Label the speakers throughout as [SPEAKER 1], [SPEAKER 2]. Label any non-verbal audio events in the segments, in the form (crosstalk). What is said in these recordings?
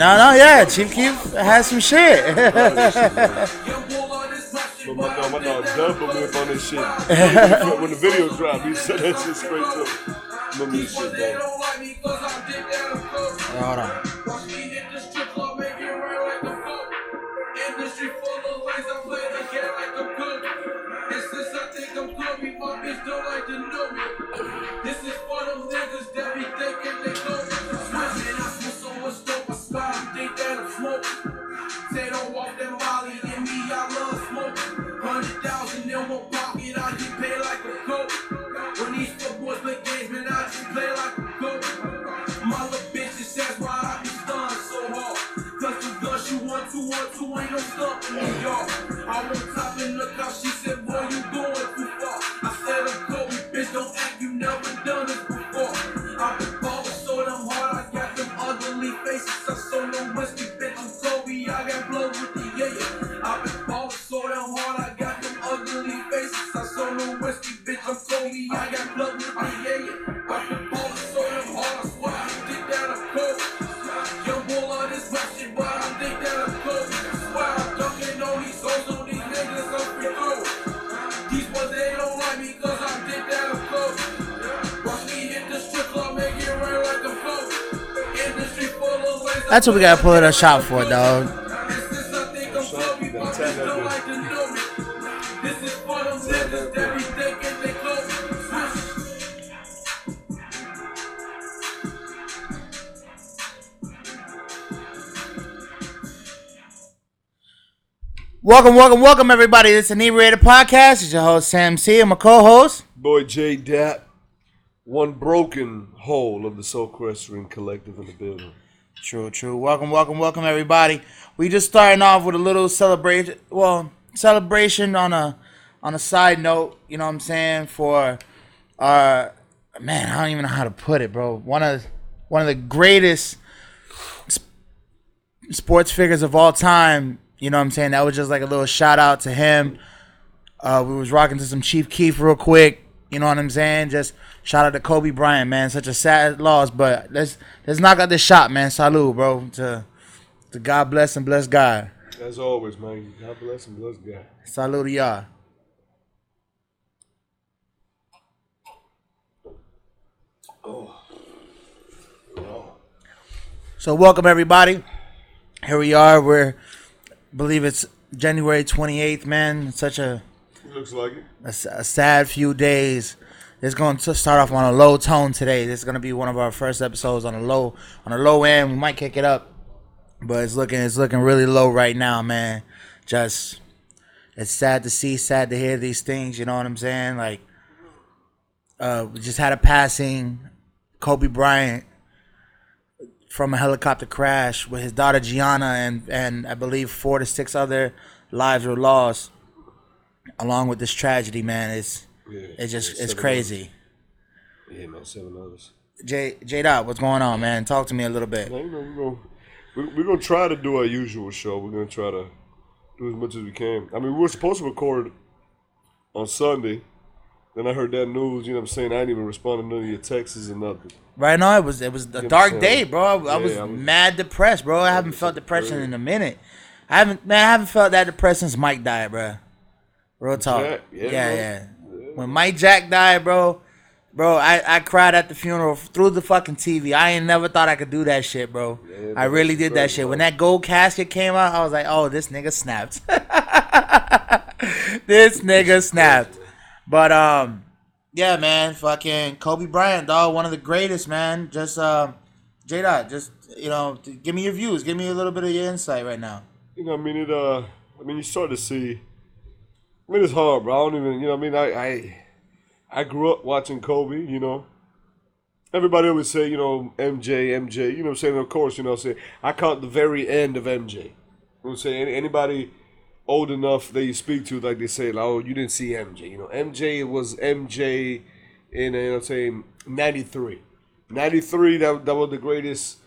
[SPEAKER 1] No, no, yeah. Chief Keef has some shit.
[SPEAKER 2] Young bull on this my shit,
[SPEAKER 3] But my dog, my dog
[SPEAKER 2] that
[SPEAKER 3] Dub me on this shit. (laughs) when the video dropped, he said that shit straight to him. Remember
[SPEAKER 2] These
[SPEAKER 3] this shit, dog.
[SPEAKER 2] don't like me 'cause I think that I'm cold.
[SPEAKER 1] Hold on.
[SPEAKER 2] Watch me hit the strip club, make it rain like a coat. Industry full of lace, I play the game like a cook. And since I think I'm Kobe, my bitch don't like to know me. Don't walk that Molly, in me, I love smoking. Hundred thousand in my pocket, I get paid like a coat. When these boys play games, man, I just play like a coat. My little bitches, that's why I be stunned so hard. Cause the gun she want two, one, two ain't no stuff in York. I won't top in the car, she
[SPEAKER 1] That's what we gotta pull a shot for, dog.
[SPEAKER 2] This is.
[SPEAKER 1] Welcome, welcome, welcome, everybody. It's Inebriated Podcast. It's your host, Sam C. I'm my co-host.
[SPEAKER 3] Boy J Dot, one broken hole of the Soul Equestrian Collective in the building.
[SPEAKER 1] True, true. Welcome, welcome, welcome, everybody. We just starting off with a little celebration. Well, celebration on a on a side note. You know what I'm saying? For our man, I don't even know how to put it, bro. One of one of the greatest sp- sports figures of all time. You know what I'm saying? That was just like a little shout out to him. Uh, we was rocking to some Chief Keef real quick. You know what I'm saying? Just shout out to Kobe Bryant, man. Such a sad loss, but let's let's knock out this shot, man. Salute, bro. To to God bless and bless God.
[SPEAKER 3] As always, man. God bless and bless God.
[SPEAKER 1] Salute to y'all. So welcome everybody. Here we are. We're I believe it's January 28th, man. It's such a
[SPEAKER 3] Looks like it.
[SPEAKER 1] a, a sad few days. It's going to start off on a low tone today. This is going to be one of our first episodes on a low on a low end. We might kick it up, but it's looking it's looking really low right now, man. Just it's sad to see, sad to hear these things. You know what I'm saying? Like, uh, we just had a passing, Kobe Bryant from a helicopter crash with his daughter Gianna and and I believe four to six other lives were lost along with this tragedy, man, it's
[SPEAKER 3] Yeah.
[SPEAKER 1] it's just it's crazy.
[SPEAKER 3] others. Yeah, man, seven others.
[SPEAKER 1] J J Dot, what's going on, man? Talk to me a little bit.
[SPEAKER 3] You know, we're gonna we- we're gonna try to do our usual show. We're gonna try to do as much as we can. I mean, we were supposed to record on Sunday. Then I heard that news. You know what I'm saying? I didn't even respond to none of your texts or nothing.
[SPEAKER 1] Right now, it was it was a
[SPEAKER 3] what
[SPEAKER 1] dark day, bro. I, I
[SPEAKER 3] Yeah,
[SPEAKER 1] was
[SPEAKER 3] I was-
[SPEAKER 1] mad depressed, bro. I haven't felt depression
[SPEAKER 3] crazy.
[SPEAKER 1] in a minute. I haven't man, I haven't felt that depressed since Mike died, bro. Real talk.
[SPEAKER 3] Jack,
[SPEAKER 1] yeah,
[SPEAKER 3] yeah,
[SPEAKER 1] yeah. When Mike Jack died, bro, bro, I, I cried at the funeral through the fucking TV. I ain't never thought I could do that shit, bro.
[SPEAKER 3] Yeah,
[SPEAKER 1] I really did that shit.
[SPEAKER 3] bro.
[SPEAKER 1] When that gold casket came out, I was like, oh, this nigga snapped. (laughs) this nigga (laughs) snapped. But um, yeah, man, fucking Kobe Bryant, dog, one of the greatest, man. Just um, J Dot, just you know, give me your views, give me a little bit of your insight right now.
[SPEAKER 3] You know, I mean, it. Uh, I mean, you start to see. I mean, it's hard, bro. I don't even. You know, I mean, I, I, I grew up watching Kobe. You know, everybody always say, you know, MJ, MJ. You know, what I'm saying. Of course, you know, saying I caught the very end of MJ. You know, what saying Any- anybody old enough that you speak to, like they say, like, oh, you didn't see MJ. You know, MJ was MJ in, you know, I'm saying '93. '93, that that was the greatest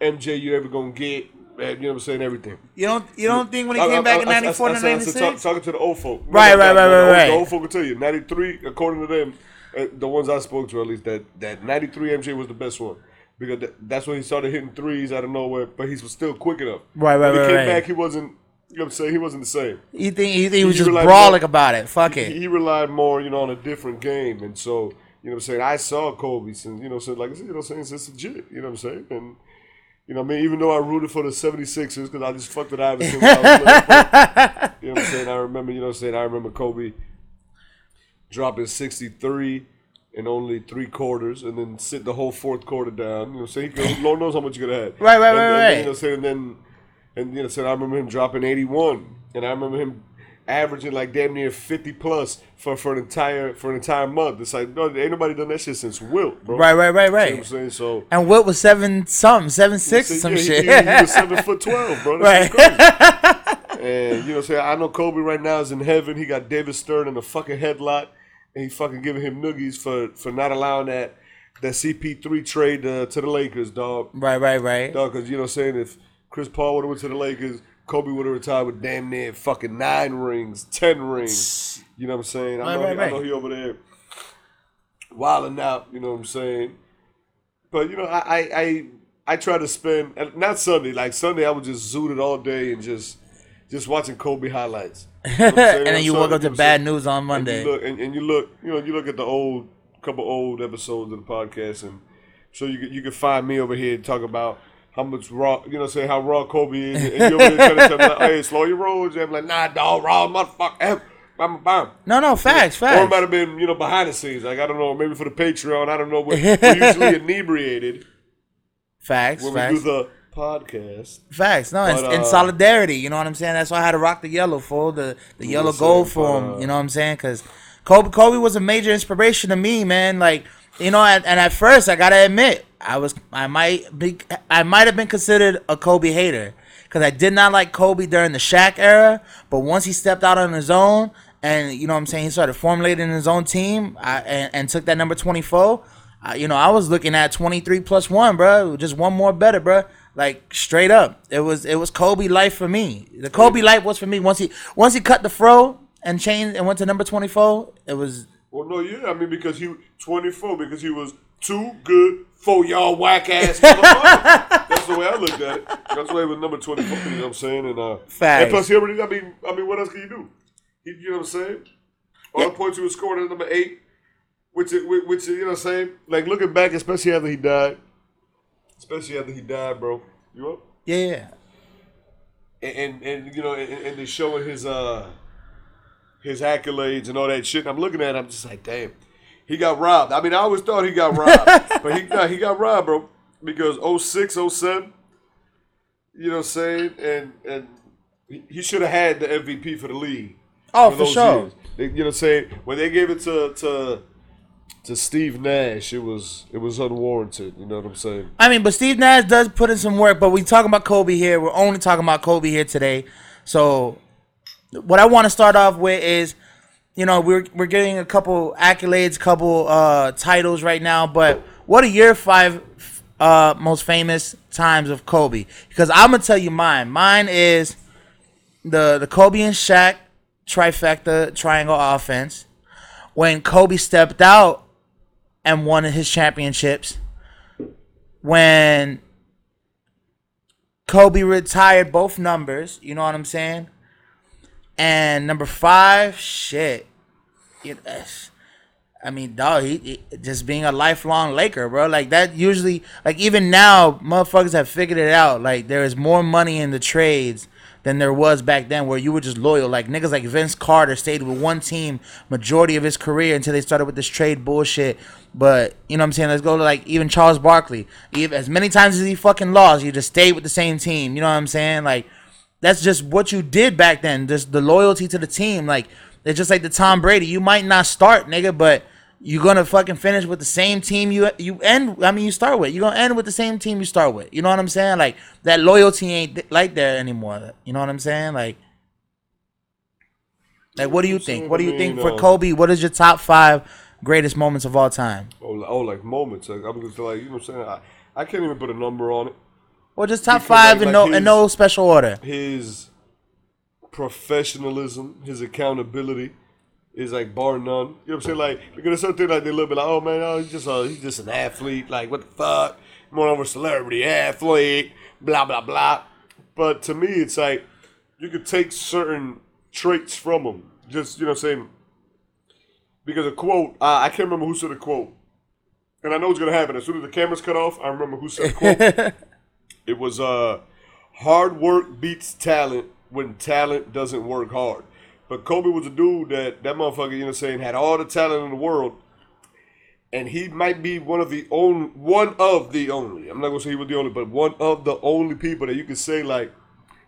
[SPEAKER 3] MJ you ever gonna get. You know what I'm saying? Everything.
[SPEAKER 1] You don't you don't think when he
[SPEAKER 3] I-
[SPEAKER 1] came
[SPEAKER 3] I-
[SPEAKER 1] back in
[SPEAKER 3] I- I-
[SPEAKER 1] '94
[SPEAKER 3] I-
[SPEAKER 1] and
[SPEAKER 3] I- I- I-
[SPEAKER 1] '96?
[SPEAKER 3] talk- Talking to the old folk.
[SPEAKER 1] Right, right, right, right, right.
[SPEAKER 3] The old folk will tell you. 93, according to them, uh, the ones I spoke to at least, that, that 93 MJ was the best one. Because that, that's when he started hitting threes out of nowhere, but he was still quick enough.
[SPEAKER 1] Right, right,
[SPEAKER 3] When he came
[SPEAKER 1] right.
[SPEAKER 3] back, he wasn't, you know what I'm saying? He wasn't the same.
[SPEAKER 1] You think you think he was
[SPEAKER 3] He
[SPEAKER 1] just brawling
[SPEAKER 3] more-
[SPEAKER 1] about it? Fuck
[SPEAKER 3] He,
[SPEAKER 1] it.
[SPEAKER 3] he relied more, you know, on a different game. And so, you know what I'm saying? I saw Kobe since, you know, so like I said, you know what I'm saying? Since legit, you know what I'm saying? And, you know what I mean? Even though I rooted for the 76ers because I just fucked with Iverson when I was little, You know what I'm saying? I remember, you know what I'm saying? I remember Kobe dropping 63 in only three quarters and then sit the whole fourth quarter down. You know what I'm saying? Could, Lord knows how much you could have had.
[SPEAKER 1] Right, right,
[SPEAKER 3] and,
[SPEAKER 1] right,
[SPEAKER 3] and,
[SPEAKER 1] right.
[SPEAKER 3] You know what I'm saying? And then, and you know what I'm saying? I remember him dropping 81. And I remember him averaging like damn near 50 plus for, for an entire for an entire month. It's like, no, ain't nobody done that shit since Wilt, bro.
[SPEAKER 1] Right, right, right,
[SPEAKER 3] You know what I'm saying? So,
[SPEAKER 1] And Wilt was seven something, seven six some
[SPEAKER 3] yeah,
[SPEAKER 1] shit.
[SPEAKER 3] He, he was (laughs) seven foot twelve, bro. That's crazy. (laughs) And you know, what I'm saying I know Kobe right now is in heaven. He got David Stern in a fucking headlock, and he fucking giving him noogies for for not allowing that that CP3 trade uh, to the Lakers, dog.
[SPEAKER 1] right, right, right.
[SPEAKER 3] Dog, because you know, what I'm saying if Chris Paul would have went to the Lakers, Kobe would have retired with damn near fucking nine rings, ten rings. You know what I'm saying? I
[SPEAKER 1] Right,
[SPEAKER 3] know,
[SPEAKER 1] right,
[SPEAKER 3] he, I know he over there wilding out. You know what I'm saying? But you know, I I I, I try to spend not Sunday. Like Sunday, I would just zoot it all day and just just watching Kobe highlights. (laughs) You know what I'm
[SPEAKER 1] and then you woke up to
[SPEAKER 3] you know what I'm
[SPEAKER 1] bad
[SPEAKER 3] saying?
[SPEAKER 1] news on
[SPEAKER 3] And
[SPEAKER 1] Monday.
[SPEAKER 3] you look and, and you look, you know, you look at the old couple old episodes of the podcast, and so you could- you can find me over here talking about how much raw, you know, say how raw Kobe is, and you over here trying to tell me, like, hey, slow your rolls. I'm like, nah, dog, raw motherfucker. Bam, bam.
[SPEAKER 1] No, no, facts, facts.
[SPEAKER 3] Or it might have been, you know, behind the scenes. Like I don't know, maybe for the Patreon. I don't know. We're, we're usually (laughs) inebriated
[SPEAKER 1] Facts,
[SPEAKER 3] when we
[SPEAKER 1] facts.
[SPEAKER 3] do the podcast.
[SPEAKER 1] Facts. No,
[SPEAKER 3] But,
[SPEAKER 1] in
[SPEAKER 3] uh,
[SPEAKER 1] solidarity. You know what I'm saying? That's why I had to rock the yellow for the the yellow gold for him.
[SPEAKER 3] Uh,
[SPEAKER 1] you know what I'm saying? Because Kobe Kobe was a major inspiration to me, man. Like you know, and, and at first I gotta admit, I was I might be I might have been considered a Kobe hater because I did not like Kobe during the Shaq era. But once he stepped out on his own. And you know what I'm saying? He started formulating his own team I, and, and took that number 24. I, you know, I was looking at 23 plus one, bro. Just one more better, bro. Like straight up, it was it was Kobe life for me. The Kobe life was for me once he once he cut the fro and changed and went to number 24. It was
[SPEAKER 3] Well, no, yeah, I mean because he 24 because he was too good for y'all whack ass (laughs) motherfuckers. That's the way I looked at it. That's why he was number 24. You know what I'm saying? And uh,
[SPEAKER 1] Facts.
[SPEAKER 3] and plus he already. I mean, I mean, what else can you do? He, you know what I'm saying? All the points he was scoring at number eight, which is, which you know what I'm saying? Like looking back, especially after he died, especially after he died, bro. You up?
[SPEAKER 1] yeah, yeah.
[SPEAKER 3] and and, and you know, and, and they're showing his uh his accolades and all that shit. And I'm looking at, it, I'm just like, damn, he got robbed. I mean, I always thought he got robbed, (laughs) but he got he got robbed, bro, because 06, 07, you know what I'm saying, and and he- should have had the MVP for the league.
[SPEAKER 1] Oh, for
[SPEAKER 3] those
[SPEAKER 1] sure.
[SPEAKER 3] They, you know what I'm saying? When they gave it to to to Steve Nash, it was it was unwarranted. You know what I'm saying?
[SPEAKER 1] I mean, but Steve Nash does put in some work. But we talking about Kobe here. We're only talking about Kobe here today. So, what I want to start off with is, you know, we're we're getting a couple accolades, couple uh, titles right now. But what are your five uh, most famous times of Kobe? Because I'm gonna tell you mine. Mine is the the Kobe and Shaq trifecta triangle offense. When Kobe stepped out and won his championships when Kobe retired both numbers. You know what I'm saying? And number five, shit. It, I mean, dog, he, he- just being a lifelong Laker, bro. Like that usually, like even now, motherfuckers have figured it out. Like there is more money in the trades than there was back then, where you were just loyal. Like niggas like Vince Carter stayed with one team majority of his career until they started with this trade bullshit. But you know what I'm saying? Let's go to like even Charles Barkley. Even as many times as he fucking lost, he just stayed with the same team. You know what I'm saying? Like that's just what you did back then. Just the loyalty to the team. Like it's just like the Tom Brady. You might not start, nigga, but you're gonna fucking finish with the same team you you end. I mean, you start with. You're gonna end with the same team you start with. You know what I'm saying? Like that loyalty ain't th- like there anymore. You know what I'm saying? Like, like what do you think? What do you think for Kobe? What is your top five greatest moments of all time?
[SPEAKER 3] Oh, oh, like moments. Like, I'm just like, you know what I'm saying? I, I can't even put a number on it.
[SPEAKER 1] Or just top
[SPEAKER 3] Because,
[SPEAKER 1] five
[SPEAKER 3] like-
[SPEAKER 1] in
[SPEAKER 3] like
[SPEAKER 1] no in no special order.
[SPEAKER 3] His professionalism, his accountability is like bar none. You know what I'm saying? Like, because something like they look bit like, oh man, oh, he's just uh, he's just an athlete. Like, what the fuck? More of a celebrity athlete. Blah blah blah. But to me, it's like you could take certain traits from him. Just you know, what I'm saying because a quote. Uh, I can't remember who said a quote, and I know it's gonna happen as soon as the cameras cut off. I remember who said a quote. (laughs) It was uh hard work beats talent when talent doesn't work hard. But Kobe was a dude that that motherfucker, you know what I'm saying, had all the talent in the world. And he might be one of the only one of the only. I'm not gonna say he was the only, but one of the only people that you could say like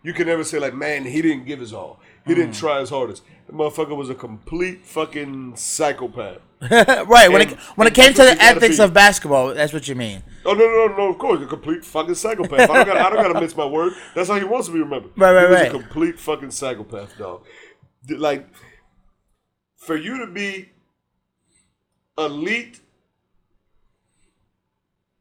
[SPEAKER 3] you can never say like, man, he didn't give his all. He didn't try his hardest. The motherfucker was a complete fucking psychopath. (laughs)
[SPEAKER 1] right when it when it came to the ethics of basketball, that's what you mean.
[SPEAKER 3] Oh no no no no! Of course, a complete fucking psychopath. I don't got I don't gotta miss my word. That's how he wants to be remembered.
[SPEAKER 1] Right, right,
[SPEAKER 3] he was
[SPEAKER 1] right.
[SPEAKER 3] a complete fucking psychopath, dog. Like for you to be elite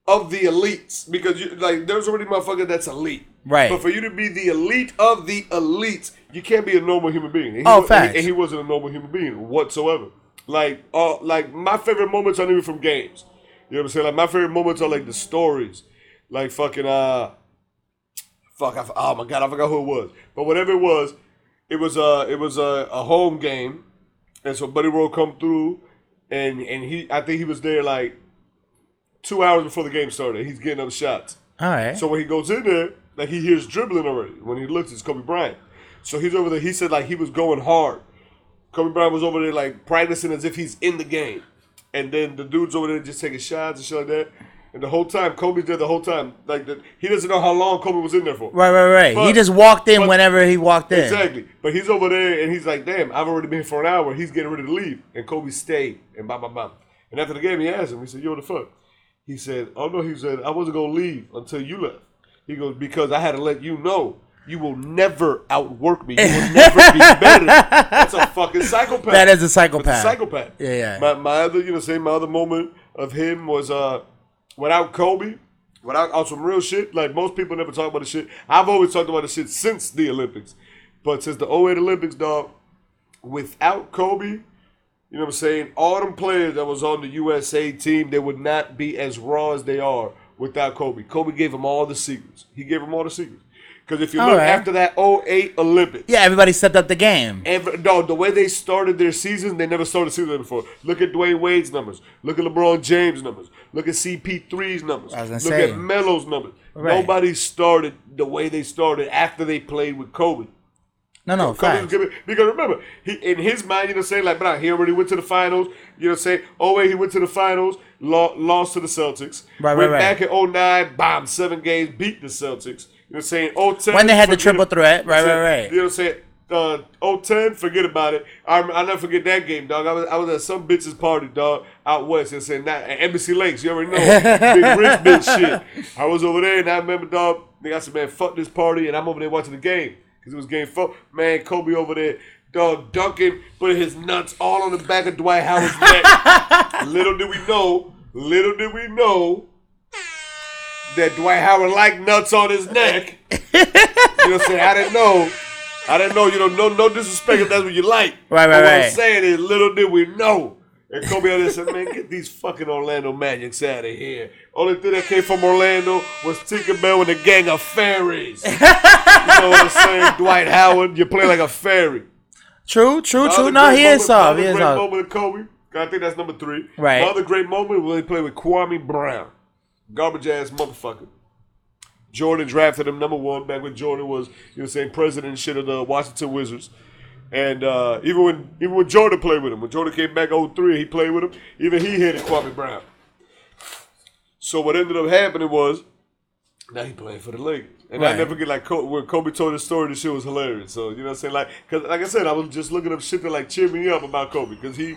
[SPEAKER 3] of the elites, because you like there's already motherfucker that's elite.
[SPEAKER 1] Right.
[SPEAKER 3] But for you to be the elite of the elites, you can't be a normal human being. And he
[SPEAKER 1] Oh, facts.
[SPEAKER 3] And he, and he wasn't a normal human being whatsoever. Like, uh, like my favorite moments aren't even from games. You know what I'm saying? Like my favorite moments are like the stories, like fucking uh, fuck. I, oh my god, I forgot who it was. But whatever it was, it was uh, it was a, a home game, and so Buddy Roll come through, and and he, I think he was there like two hours before the game started. He's getting up shots.
[SPEAKER 1] All right.
[SPEAKER 3] So when he goes in there, like he hears dribbling already. When he looks, it's Kobe Bryant. So he's over there. He said like he was going hard. Kobe Bryant was over there like practicing as if he's in the game. And then the dude's over there just taking shots and shit like that. And the whole time, Kobe's there the whole time. Like the, he doesn't know how long Kobe was in there for.
[SPEAKER 1] right, right, right. he just walked in
[SPEAKER 3] but-
[SPEAKER 1] whenever he walked in.
[SPEAKER 3] Exactly. But he's over there and he's like, damn, I've already been here for an hour. He's getting ready to leave. And Kobe stayed and blah, blah, blah. And after the game, he asked him, he said, yo, what the fuck? He said, oh no, he said, I wasn't going to leave until you left. He goes, because I had to let you know you will never outwork me. You will (laughs) never be better. That's a fucking psychopath.
[SPEAKER 1] That is a psychopath.
[SPEAKER 3] a psychopath.
[SPEAKER 1] Yeah, yeah.
[SPEAKER 3] My, my other, you know, say my other moment of him was uh, without Kobe, without on some real shit. Like most people never talk about the shit. I've always talked about the shit since the Olympics, but since the 08 Olympics, dog, without Kobe, you know what I'm saying? All them players that was on the USA team, they would not be as raw as they are without Kobe. Kobe gave them all the secrets. He gave them all the secrets. Because if you
[SPEAKER 1] All
[SPEAKER 3] look
[SPEAKER 1] right.
[SPEAKER 3] after that 08 Olympics,
[SPEAKER 1] Yeah, everybody stepped up the game.
[SPEAKER 3] Every, no, the way they started their season, they never started a season before. Look at Dwyane Wade's numbers. Look at LeBron James' numbers. Look at CP3's numbers. Look
[SPEAKER 1] say.
[SPEAKER 3] at Melo's numbers.
[SPEAKER 1] Right.
[SPEAKER 3] Nobody started the way they started after they played with Kobe.
[SPEAKER 1] No, no,
[SPEAKER 3] Kobe giving, because remember, he in his mind, you know, saying like, bro, he already went to the finals. You know, say, oh wait, he went to the finals, lo- lost to the Celtics.
[SPEAKER 1] Right,
[SPEAKER 3] went
[SPEAKER 1] right, right.
[SPEAKER 3] back in 09, bombed seven games, beat the Celtics. You know, saying, oh 10
[SPEAKER 1] When they had the triple threat, right, right, right.
[SPEAKER 3] You know, what I'm saying, uh, 010, forget about it. I I never forget that game, dog. I was I was at some bitch's party, dog, out west, and saying that at Embassy Lakes. You already know, (laughs) big rich bitch shit. I was over there, and I remember, dog. They got some man, fuck this party, and I'm over there watching the game because it was game four. Man, Kobe over there, dog, dunking, putting his nuts all on the back of Dwight Howard's neck. (laughs) little did we know, little did we know that Dwight Howard like nuts on his neck. you know what I'm saying? I didn't know. I didn't know. You know, no, no disrespect if that's what you like.
[SPEAKER 1] Right, right,
[SPEAKER 3] But what I'm
[SPEAKER 1] right.
[SPEAKER 3] saying is, little did we know And Kobe out there said, man, get these fucking Orlando Magics out of here. Only thing that came from Orlando was Tinkerbell and the gang of fairies. you know what I'm saying? Dwight Howard, you play like a fairy.
[SPEAKER 1] True, true, true. No, he is soft. He is
[SPEAKER 3] great
[SPEAKER 1] soft.
[SPEAKER 3] moment of Kobe. I think that's number three.
[SPEAKER 1] Right.
[SPEAKER 3] My other great moment when he played with Kwame Brown. Garbage ass motherfucker. Jordan drafted him number one back when Jordan was, you know saying, president and shit of the Washington Wizards. And uh, even when even when Jordan played with him, when Jordan came back 03, he played with him, even he hated Kwame Brown. So what ended up happening was now he playing for the Lakers. And I never get like when Kobe told his story, the shit was hilarious. So you know what I'm saying, like, cause like I said, I was just looking up shit to like cheer me up about Kobe because he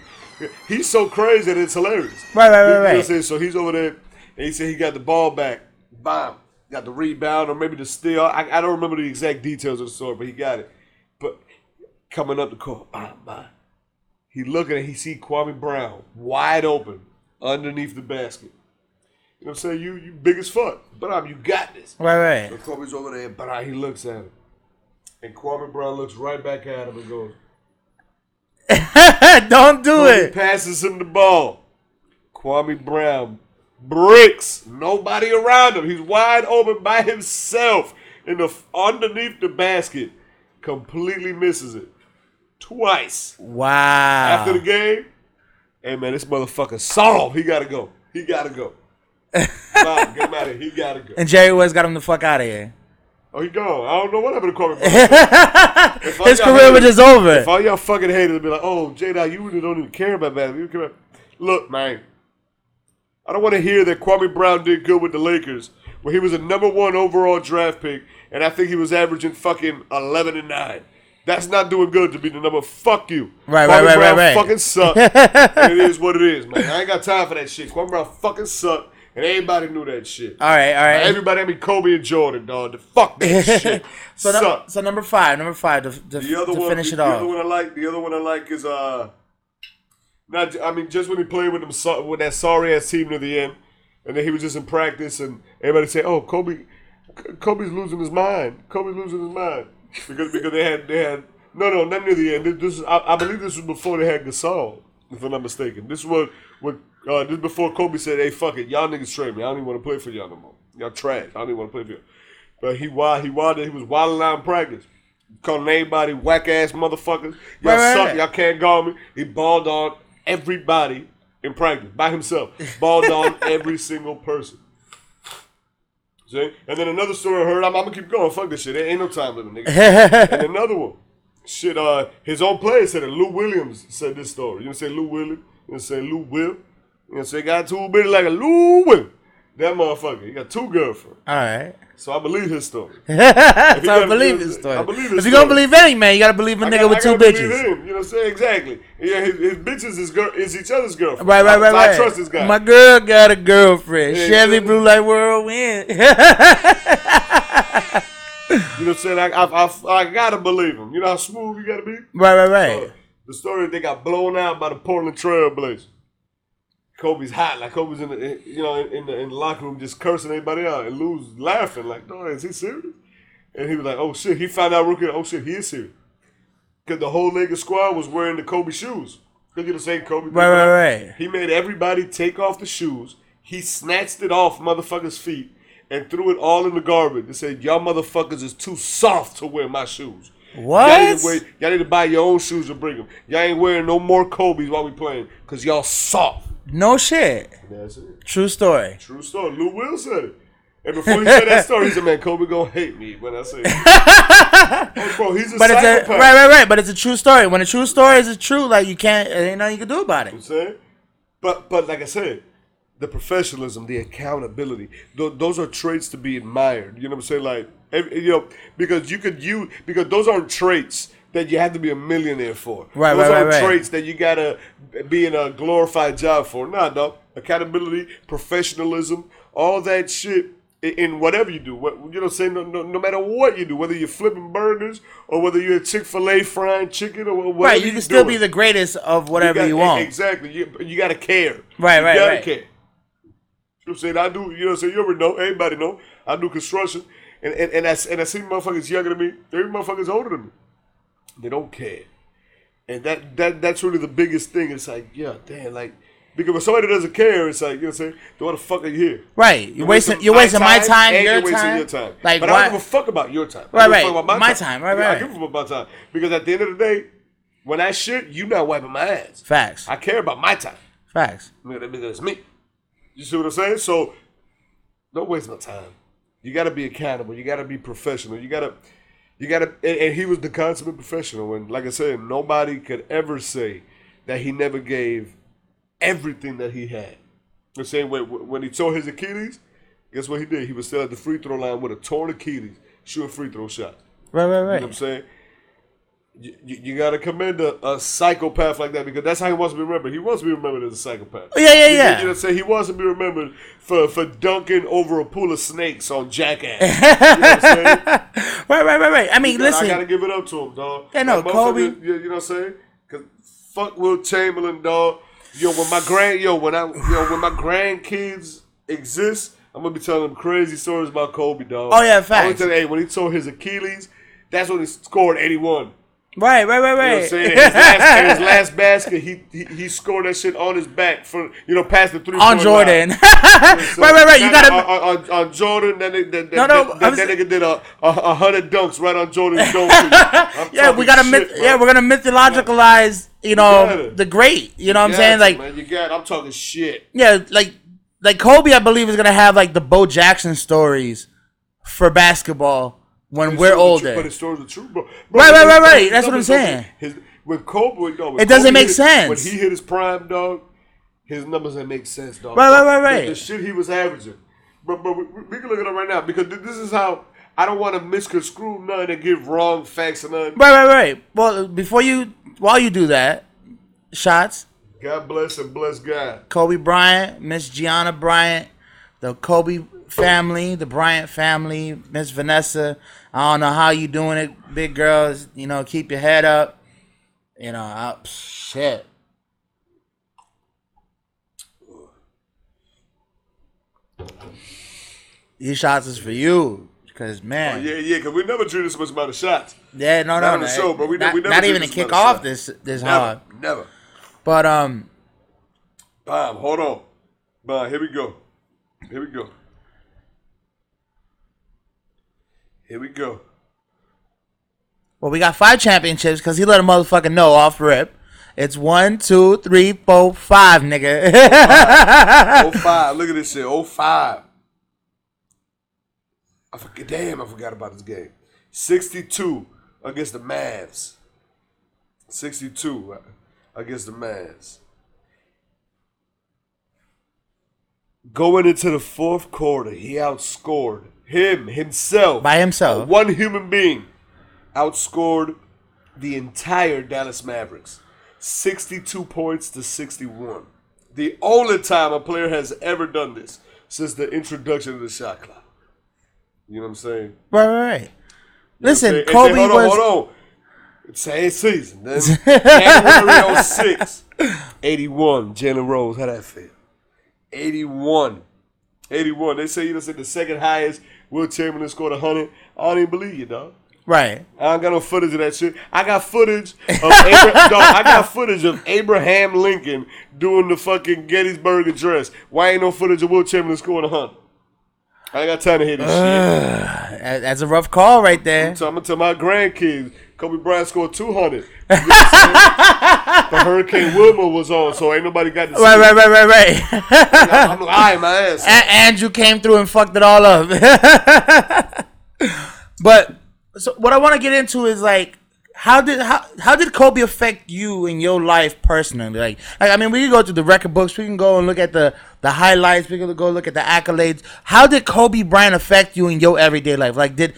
[SPEAKER 3] he's so crazy that it's hilarious.
[SPEAKER 1] Right, right, right,
[SPEAKER 3] You know what I'm saying? So he's over there, and he said he got the ball back, bam, got the rebound or maybe the steal. I, I don't remember the exact details of the story, but he got it. But coming up the court, bam, bam. He looking and he see Kwame Brown wide open underneath the basket. You know what I'm saying? You you big as fuck, but um, you got this.
[SPEAKER 1] Right,
[SPEAKER 3] So Kobe's over there, but he looks at him. And Kwame Brown looks right back at him and goes. (laughs)
[SPEAKER 1] Don't do
[SPEAKER 3] Kobe
[SPEAKER 1] it.
[SPEAKER 3] passes him the ball. Kwame Brown bricks. Nobody around him. He's wide open by himself in the underneath the basket. Completely misses it. Twice.
[SPEAKER 1] Wow.
[SPEAKER 3] After the game, hey man, this motherfucker soft. He gotta go. He gotta go. Nah, get him out of here. He gotta go.
[SPEAKER 1] and Jerry West got him the fuck out of here.
[SPEAKER 3] Oh, he gone. I don't know what happened to Kwame (laughs) Brown. If all
[SPEAKER 1] His career was just over.
[SPEAKER 3] If all y'all fucking haters be like, oh, J you really don't even care about basketball. You care about... Look, man. I don't want to hear that Kwame Brown did good with the Lakers, where he was a number one overall draft pick, and I think he was averaging fucking 11 and 9. That's not doing good to be the number. Fuck you.
[SPEAKER 1] Right,
[SPEAKER 3] Kwame
[SPEAKER 1] right, right,
[SPEAKER 3] Brown
[SPEAKER 1] right, right.
[SPEAKER 3] fucking suck. (laughs) it is what it is, man. I ain't got time for that shit. Kwame Brown fucking suck, and everybody knew that shit.
[SPEAKER 1] All right, all right.
[SPEAKER 3] Everybody, I mean Kobe and Jordan, dog. The fuck that (laughs) shit.
[SPEAKER 1] so,
[SPEAKER 3] suck.
[SPEAKER 1] so number five, number five to, to,
[SPEAKER 3] The other
[SPEAKER 1] to
[SPEAKER 3] one,
[SPEAKER 1] finish
[SPEAKER 3] the,
[SPEAKER 1] it
[SPEAKER 3] the
[SPEAKER 1] off.
[SPEAKER 3] The other one I like, the other one I like is uh, not. I mean, just when he played with them, with that sorry ass team near the end, and then he was just in practice, and everybody say, "Oh, Kobe, Kobe's losing his mind. Kobe's losing his mind," because because they had they had no no not near the end. This, this is, I, I believe this was before they had Gasol, if I'm not mistaken. This was what uh, this before Kobe said, "Hey, fuck it, y'all niggas trade me. I don't even want to play for y'all no more. Y'all trash. I don't even want to play for you." But he wild, he wild, he was wilding out in practice. Calling everybody whack ass motherfuckers. Y'all
[SPEAKER 1] right,
[SPEAKER 3] suck.
[SPEAKER 1] right.
[SPEAKER 3] Y'all can't guard me. He balled on everybody in practice by himself. Balled on (laughs) every single person. See? And then another story I heard. I'm, I'm gonna keep going. Fuck this shit. There ain't no time limit, nigga. (laughs) and another one. Shit, uh, his own player said it. Lou Williams said this story. You know say Lou Williams? You know say Lou Will? You know say got two bitches like a Lou Will. That motherfucker. He got two girlfriends.
[SPEAKER 1] All right.
[SPEAKER 3] So I believe his story. (laughs)
[SPEAKER 1] So I
[SPEAKER 3] gotta-
[SPEAKER 1] believe his story.
[SPEAKER 3] I believe his
[SPEAKER 1] if you're gonna
[SPEAKER 3] story.
[SPEAKER 1] believe any man, you gotta believe a
[SPEAKER 3] I
[SPEAKER 1] nigga
[SPEAKER 3] got-
[SPEAKER 1] with
[SPEAKER 3] I
[SPEAKER 1] two
[SPEAKER 3] gotta believe
[SPEAKER 1] bitches.
[SPEAKER 3] him, you know what I'm saying? Exactly. Yeah, his, his bitches is girl is each other's girlfriend.
[SPEAKER 1] Right, right, right,
[SPEAKER 3] so
[SPEAKER 1] right.
[SPEAKER 3] I trust this guy.
[SPEAKER 1] My girl got a girlfriend.
[SPEAKER 3] Yeah,
[SPEAKER 1] Chevy
[SPEAKER 3] yeah.
[SPEAKER 1] Blue Light Whirlwind. (laughs)
[SPEAKER 3] you know what I'm saying? I, I, I, I gotta believe him. You know how smooth you gotta be?
[SPEAKER 1] right, right, right.
[SPEAKER 3] The story they got blown out by the Portland Trail Blazers. Kobe's hot, like Kobe's in the you know in, the in the locker room just cursing everybody out, and Lou's laughing like, "No, is he serious?" And he was like, "Oh shit!" He found out rookie, "Oh shit, he is serious," because the whole Lakers squad was wearing the Kobe shoes. Cause you're the same Kobe.
[SPEAKER 1] Right, right, right.
[SPEAKER 3] He made everybody take off the shoes. He snatched it off motherfuckers' feet and threw it all in the garbage. He said, "Y'all motherfuckers is too soft to wear my shoes." Y'all need,
[SPEAKER 1] What?
[SPEAKER 3] wear, y'all need to buy your own shoes and bring them. Y'all ain't wearing no more Kobe's while we playing because y'all soft.
[SPEAKER 1] No shit.
[SPEAKER 3] That's it.
[SPEAKER 1] True story.
[SPEAKER 3] True story. Lou Will said it. And before he said that story, he said, man, Kobe gonna hate me when I say oh, (laughs) bro, he's a
[SPEAKER 1] But it's a right, right, right. But it's a true story. When a true story is a true, like you can't, there ain't nothing you can do about
[SPEAKER 3] You know
[SPEAKER 1] it.
[SPEAKER 3] I'm saying? But but like I said, the professionalism, the accountability, th- those are traits to be admired. You know what I'm saying? Like every, you know, because you could you because those aren't traits that you have to be a millionaire for.
[SPEAKER 1] Right,
[SPEAKER 3] those
[SPEAKER 1] right, right,
[SPEAKER 3] aren't
[SPEAKER 1] right.
[SPEAKER 3] traits that you gotta be in a glorified job for. Nah, dog. Accountability, professionalism, all that shit. In whatever you do, what you know, say no, no, no matter what you do, whether you're flipping burgers or whether you're at Chick Fil A frying chicken or whatever,
[SPEAKER 1] Right, you can still
[SPEAKER 3] doing.
[SPEAKER 1] be the greatest of whatever
[SPEAKER 3] got-
[SPEAKER 1] you want.
[SPEAKER 3] Exactly. You, you got to care.
[SPEAKER 1] Right,
[SPEAKER 3] you
[SPEAKER 1] right, You
[SPEAKER 3] gotta
[SPEAKER 1] right.
[SPEAKER 3] care. You know what I'm saying? I do, you know what I'm saying? You ever know, everybody know, I do construction. And, and, and, I, and I see motherfuckers younger than me. Every motherfuckers older than me. They don't care. and that that that's really the biggest thing. It's like, yeah, damn, like because when somebody doesn't care, it's like you know what I'm saying. Then why the fuck are you here?
[SPEAKER 1] Right. You're wasting. You're wasting my time.
[SPEAKER 3] and
[SPEAKER 1] Your
[SPEAKER 3] you're wasting
[SPEAKER 1] time.
[SPEAKER 3] your time.
[SPEAKER 1] Like
[SPEAKER 3] but I don't give a fuck about your time.
[SPEAKER 1] Right, right.
[SPEAKER 3] about
[SPEAKER 1] My time, right, Right.
[SPEAKER 3] I give a fuck about time because at the end of the day, when I shit, you not wiping my ass.
[SPEAKER 1] Facts.
[SPEAKER 3] I care about my time.
[SPEAKER 1] Facts.
[SPEAKER 3] Because it's me. You see what I'm saying? So don't waste my time. You got to be accountable. You got to be professional. You got to, you got to. And, and he was the consummate professional. And like I said, nobody could ever say that he never gave everything that he had. The same way when he tore his Achilles, guess what he did? He was still at the free throw line with a torn Achilles, shooting free throw shots.
[SPEAKER 1] Right. Right. Right.
[SPEAKER 3] You know what I'm saying? You, you, you gotta commend a, a psychopath like that because that's how he wants to be remembered. He wants to be remembered as a psychopath.
[SPEAKER 1] Oh, yeah, yeah,
[SPEAKER 3] You-
[SPEAKER 1] yeah.
[SPEAKER 3] You know, say he wants to be remembered for, for dunking over a pool of snakes on Jackass. you know what I'm saying? (laughs)
[SPEAKER 1] Right. Right. Right. Right. I mean,
[SPEAKER 3] And
[SPEAKER 1] listen.
[SPEAKER 3] I gotta give it up to him, dog.
[SPEAKER 1] Yeah, no,
[SPEAKER 3] That
[SPEAKER 1] Kobe-
[SPEAKER 3] You, you know what I'm saying? Cause fuck Wilt Chamberlain, dog. Yo, when my grand, yo, when I, yo, when my grandkids exist, I'm gonna be telling them crazy stories about Kobe, dog.
[SPEAKER 1] Oh, yeah,
[SPEAKER 3] I'm gonna tell you, hey, when he tore his Achilles, that's when he scored 81.
[SPEAKER 1] Right. Right. Right. right.
[SPEAKER 3] You know what I'm saying? His last, in his (laughs) last basket, he, he he scored that shit on his back for you know past the three
[SPEAKER 1] on Jordan. (laughs) right. Right. Right. You gotta.
[SPEAKER 3] on, on, on Jordan. That nigga, that,
[SPEAKER 1] No, no,
[SPEAKER 3] that,
[SPEAKER 1] I
[SPEAKER 3] that, nigga did a, a, a hundred dunks right on Jordan's (laughs) dome.
[SPEAKER 1] Yeah, we gotta myth- yeah, we're gonna mythologicalize, you know,
[SPEAKER 3] gotta.
[SPEAKER 1] the great. You know what I'm saying?
[SPEAKER 3] got
[SPEAKER 1] Like,
[SPEAKER 3] man, you got. I'm talking shit.
[SPEAKER 1] yeah, like, like Kobe, I believe is gonna have like the Bo Jackson stories for basketball when
[SPEAKER 3] His
[SPEAKER 1] we're older.
[SPEAKER 3] true, But his stories are true, bro. Bro,
[SPEAKER 1] Right, right, right, right.
[SPEAKER 3] his
[SPEAKER 1] That's what I'm saying.
[SPEAKER 3] His, when Kobe, no, when
[SPEAKER 1] It doesn't
[SPEAKER 3] Kobe
[SPEAKER 1] make
[SPEAKER 3] hit-
[SPEAKER 1] sense.
[SPEAKER 3] When he hit his prime, dog, his numbers didn't make sense, dog.
[SPEAKER 1] Right, right, right, right.
[SPEAKER 3] The, the shit he was averaging. But, but we, we can look at it right now because th- this is how I don't want to misconstrue none and give wrong facts and none.
[SPEAKER 1] Right, right, right. Well, before you, while you do that, shots.
[SPEAKER 3] God bless and bless God.
[SPEAKER 1] Kobe Bryant, Miss Gianna Bryant, the Kobe family, the Bryant family, Miss Vanessa. I don't know how you doing it, big girls. You know, keep your head up. You know, I, shit. These shots is for you, cause man,
[SPEAKER 3] Yeah, yeah, because we never drew this much amount of shots.
[SPEAKER 1] yeah, no,
[SPEAKER 3] Not
[SPEAKER 1] no,
[SPEAKER 3] on the
[SPEAKER 1] no,
[SPEAKER 3] show, bro. We
[SPEAKER 1] not,
[SPEAKER 3] we never
[SPEAKER 1] not even to kick off this this hard.
[SPEAKER 3] Never, never.
[SPEAKER 1] But um,
[SPEAKER 3] Bob, hold on. Bob, here we go. Here we go. Here we go.
[SPEAKER 1] Well, we got five championships because he let a motherfucker know off rip. It's one, two, three, four, five, nigga. (laughs)
[SPEAKER 3] Oh five! Look at this shit. Oh, five. I forget. Damn, I forgot about this game. 62 against the Mavs. 62 uh, against the Mavs. Going into the fourth quarter, he outscored him, himself.
[SPEAKER 1] By himself.
[SPEAKER 3] One human being outscored the entire Dallas Mavericks. 62 points to 61. The only time a player has ever done this since the introduction of the shot clock. You know what I'm saying?
[SPEAKER 1] right, right, right. Listen,
[SPEAKER 3] And then-
[SPEAKER 1] Kobe
[SPEAKER 3] hold on,
[SPEAKER 1] was.
[SPEAKER 3] hold on. Same season. Then (laughs) January 06, 81. Jalen Rose. How that feel? 81. 81. They say, you know, say the second highest. Wilt Chamberlain scored 100. I don't even believe you, dog.
[SPEAKER 1] Right.
[SPEAKER 3] I don't got no footage of that shit. I got footage of Abra- (laughs) dog, I got footage of Abraham Lincoln doing the fucking Gettysburg Address. Why ain't no footage of Wilt Chamberlain scoring a hundred? I ain't got time to hear this shit. (sighs)
[SPEAKER 1] That- That's a rough call right there.
[SPEAKER 3] So I'm gonna tell my grandkids Kobe Bryant scored 200. (laughs) You know the Hurricane Wilma was on, so ain't nobody got to see.
[SPEAKER 1] Right, right, right, right, right.
[SPEAKER 3] I'm lying my ass. off.
[SPEAKER 1] A- Andrew came through and fucked it all up. (laughs) but so what I want to get into is like how did how how did Kobe affect you in your life personally? Like, like I mean, we can go through the record books, we can go and look at the the highlights, we can go look at the accolades. How did Kobe Bryant affect you in your everyday life? Like, did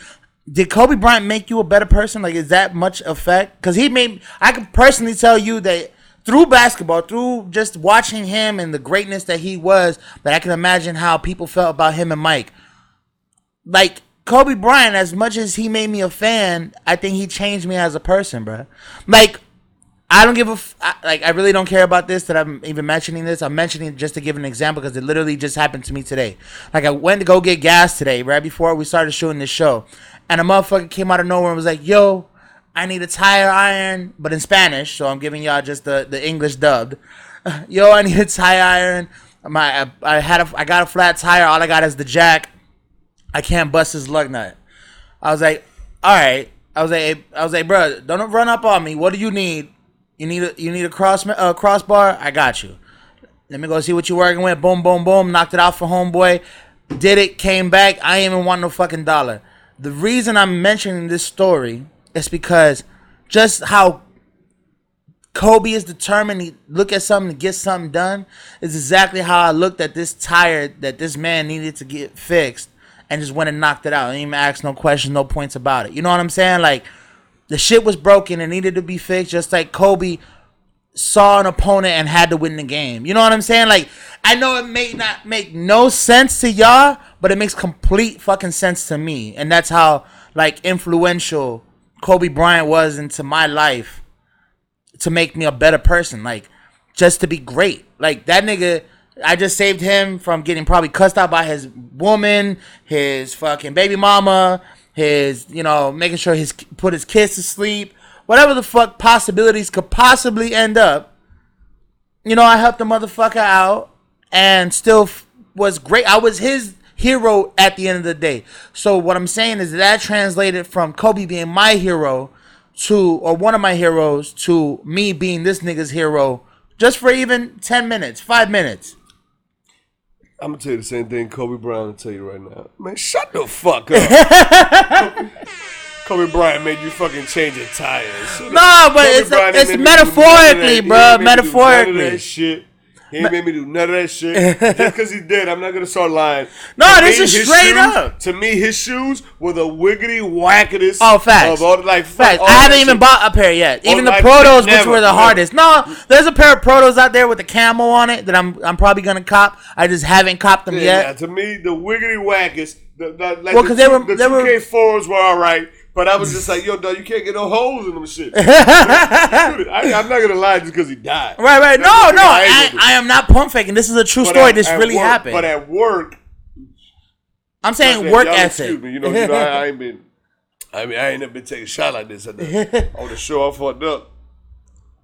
[SPEAKER 1] did Kobe Bryant make you a better person? Like, is that much effect? Because he made I can personally tell you that through basketball, through just watching him and the greatness that he was, that I can imagine how people felt about him and Mike. Like Kobe Bryant, as much as he made me a fan, I think he changed me as a person, bro. Like I don't give a f- I, like. I really don't care about this that I'm even mentioning this. I'm mentioning it just to give an example because it literally just happened to me today. Like I went to go get gas today, right before we started shooting this show, and a motherfucker came out of nowhere and was like, "Yo, I need a tire iron, but in Spanish. So I'm giving y'all just the, the English dubbed. (laughs) Yo, I need a tire iron. My I, I had a I got a flat tire. All I got is the jack. I can't bust his lug nut. I was like, all right. I was like, I was like, bro, don't run up on me. What do you need? You need a you need a cross uh, crossbar. I got you. Let me go see what you're working with. Boom, boom, boom. Knocked it out for homeboy. Did it. Came back. I ain't even want no fucking dollar. The reason I'm mentioning this story is because just how Kobe is determined to look at something to get something done is exactly how I looked at this tire that this man needed to get fixed and just went and knocked it out. I didn't even ask no questions, no points about it. You know what I'm saying? Like the shit was broken and needed to be fixed, just like Kobe saw an opponent and had to win the game. You know what I'm saying? Like I know it may not make no sense to y'all, but it makes complete fucking sense to me. And that's how like influential Kobe Bryant was into my life to make me a better person. Like just to be great. Like that nigga I just saved him from getting probably cussed out by his woman, his fucking baby mama, his, you know, making sure his put his kids to sleep, whatever the fuck possibilities could possibly end up. You know, I helped the motherfucker out and still f- was great. I was his hero at the end of the day. So what I'm saying is that translated from Kobe being my hero to or one of my heroes to me being this nigga's hero just for even 10 minutes, 5 minutes.
[SPEAKER 3] I'm gonna tell you the same thing Kobe Bryant will tell you right now. Man, shut the fuck up. (laughs) Kobe Bryant made you fucking change your tires.
[SPEAKER 1] No, but
[SPEAKER 3] Kobe
[SPEAKER 1] it's
[SPEAKER 3] Bryant
[SPEAKER 1] it's
[SPEAKER 3] ain't made me do none of
[SPEAKER 1] metaphorically. Bro.
[SPEAKER 3] ain't made me do none of
[SPEAKER 1] Metaphorically.
[SPEAKER 3] that shit. He ain't made me do none of that shit. (laughs) Just because he did, I'm not gonna start lying.
[SPEAKER 1] No,
[SPEAKER 3] To
[SPEAKER 1] this
[SPEAKER 3] me,
[SPEAKER 1] is straight
[SPEAKER 3] shoes-
[SPEAKER 1] up.
[SPEAKER 3] To me, his shoes were the wiggity wacketest.
[SPEAKER 1] Oh, facts.
[SPEAKER 3] Of all, like,
[SPEAKER 1] Facts.
[SPEAKER 3] all
[SPEAKER 1] I haven't even
[SPEAKER 3] shit.
[SPEAKER 1] bought a pair yet. Even the
[SPEAKER 3] like,
[SPEAKER 1] protos, which
[SPEAKER 3] never,
[SPEAKER 1] were the
[SPEAKER 3] never.
[SPEAKER 1] hardest. No, there's a pair of protos out there with the camel on it that I'm I'm probably gonna cop. I just haven't copped them
[SPEAKER 3] Yeah,
[SPEAKER 1] yet.
[SPEAKER 3] nah, to me, the wiggity wackest, the, the, like
[SPEAKER 1] Well,
[SPEAKER 3] the,
[SPEAKER 1] 'cause they were-
[SPEAKER 3] the
[SPEAKER 1] they were-
[SPEAKER 3] 2K4s were all right, but I was just like, yo, dog, you can't get no holes in them shit. (laughs) I, I'm not gonna lie just because he died.
[SPEAKER 1] Right, right.
[SPEAKER 3] That's
[SPEAKER 1] No, no,
[SPEAKER 3] I,
[SPEAKER 1] I, I, am not pump faking. This is a true
[SPEAKER 3] But
[SPEAKER 1] story.
[SPEAKER 3] at-
[SPEAKER 1] This
[SPEAKER 3] at
[SPEAKER 1] really
[SPEAKER 3] work-
[SPEAKER 1] happened.
[SPEAKER 3] But at work,
[SPEAKER 1] I'm saying
[SPEAKER 3] Yeah,
[SPEAKER 1] work ethic.
[SPEAKER 3] Excuse me, you know, you know, I, I ain't been. I mean, I ain't never been taking a shot like this at the, show. I fucked up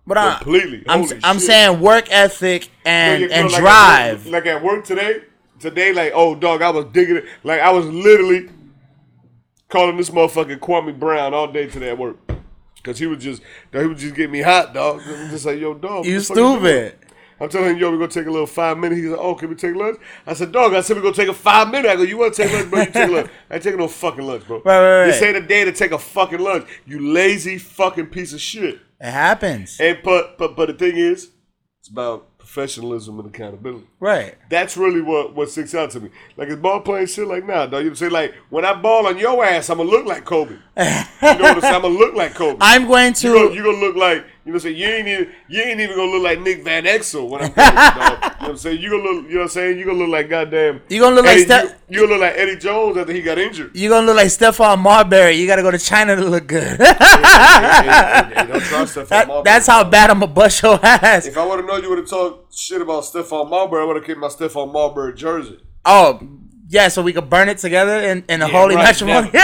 [SPEAKER 1] But uh,
[SPEAKER 3] completely.
[SPEAKER 1] I'm
[SPEAKER 3] Holy
[SPEAKER 1] I'm
[SPEAKER 3] shit.
[SPEAKER 1] saying work ethic and and
[SPEAKER 3] like at
[SPEAKER 1] drive.
[SPEAKER 3] work- Like at work today, today, like, oh, dog, I was digging it. Like, I was literally calling this motherfucker Kwame Brown all day today at work. Cause he was just, he was just getting me hot, dog. I'm just like, yo, dog.
[SPEAKER 1] You
[SPEAKER 3] the fuck doing?
[SPEAKER 1] stupid.
[SPEAKER 3] I'm telling him, yo, we're gonna take a little five minutes. He's like, oh, can we take lunch? I said, dog, I said we're gonna take a five minute. I go, you wanna take lunch, bro? You take lunch. (laughs) I ain't taking no fucking lunch, bro.
[SPEAKER 1] Right, right,
[SPEAKER 3] This
[SPEAKER 1] right.
[SPEAKER 3] ain't a day to take a fucking lunch. You lazy fucking piece of shit.
[SPEAKER 1] It happens.
[SPEAKER 3] And but but but the thing is, it's about professionalism and accountability.
[SPEAKER 1] Right.
[SPEAKER 3] That's really what what sticks out to me. Like is ball playing shit like nah, dog. You say like when I ball on your ass, I'ma look like Kobe. You know what I'm saying? I'ma look like Kobe. (laughs)
[SPEAKER 1] I'm going
[SPEAKER 3] you gonna,
[SPEAKER 1] to
[SPEAKER 3] you gonna look like you know I'm saying? You ain't even you ain't even gonna look like Nick Van Exel when I'm playing, dog. You know what I'm saying? You gonna look you know what I'm saying? You gonna look like goddamn
[SPEAKER 1] You gonna look like Steph-
[SPEAKER 3] you, you gonna look like Eddie Jones after he got injured.
[SPEAKER 1] you're gonna look like Stephon Marbury. You gotta go to China to look good.
[SPEAKER 3] Hey, hey, hey, don't trust Stephon (laughs)
[SPEAKER 1] That-
[SPEAKER 3] Marbury,
[SPEAKER 1] that's how bad I'm a bust your ass.
[SPEAKER 3] If I would have known you would have talked shit about Stephon Marbury, I would have kept my Stephon Marbury jersey.
[SPEAKER 1] Oh, yeah, so we could burn it together in, in a
[SPEAKER 3] Yeah,
[SPEAKER 1] holy
[SPEAKER 3] right,
[SPEAKER 1] matrimony. (laughs)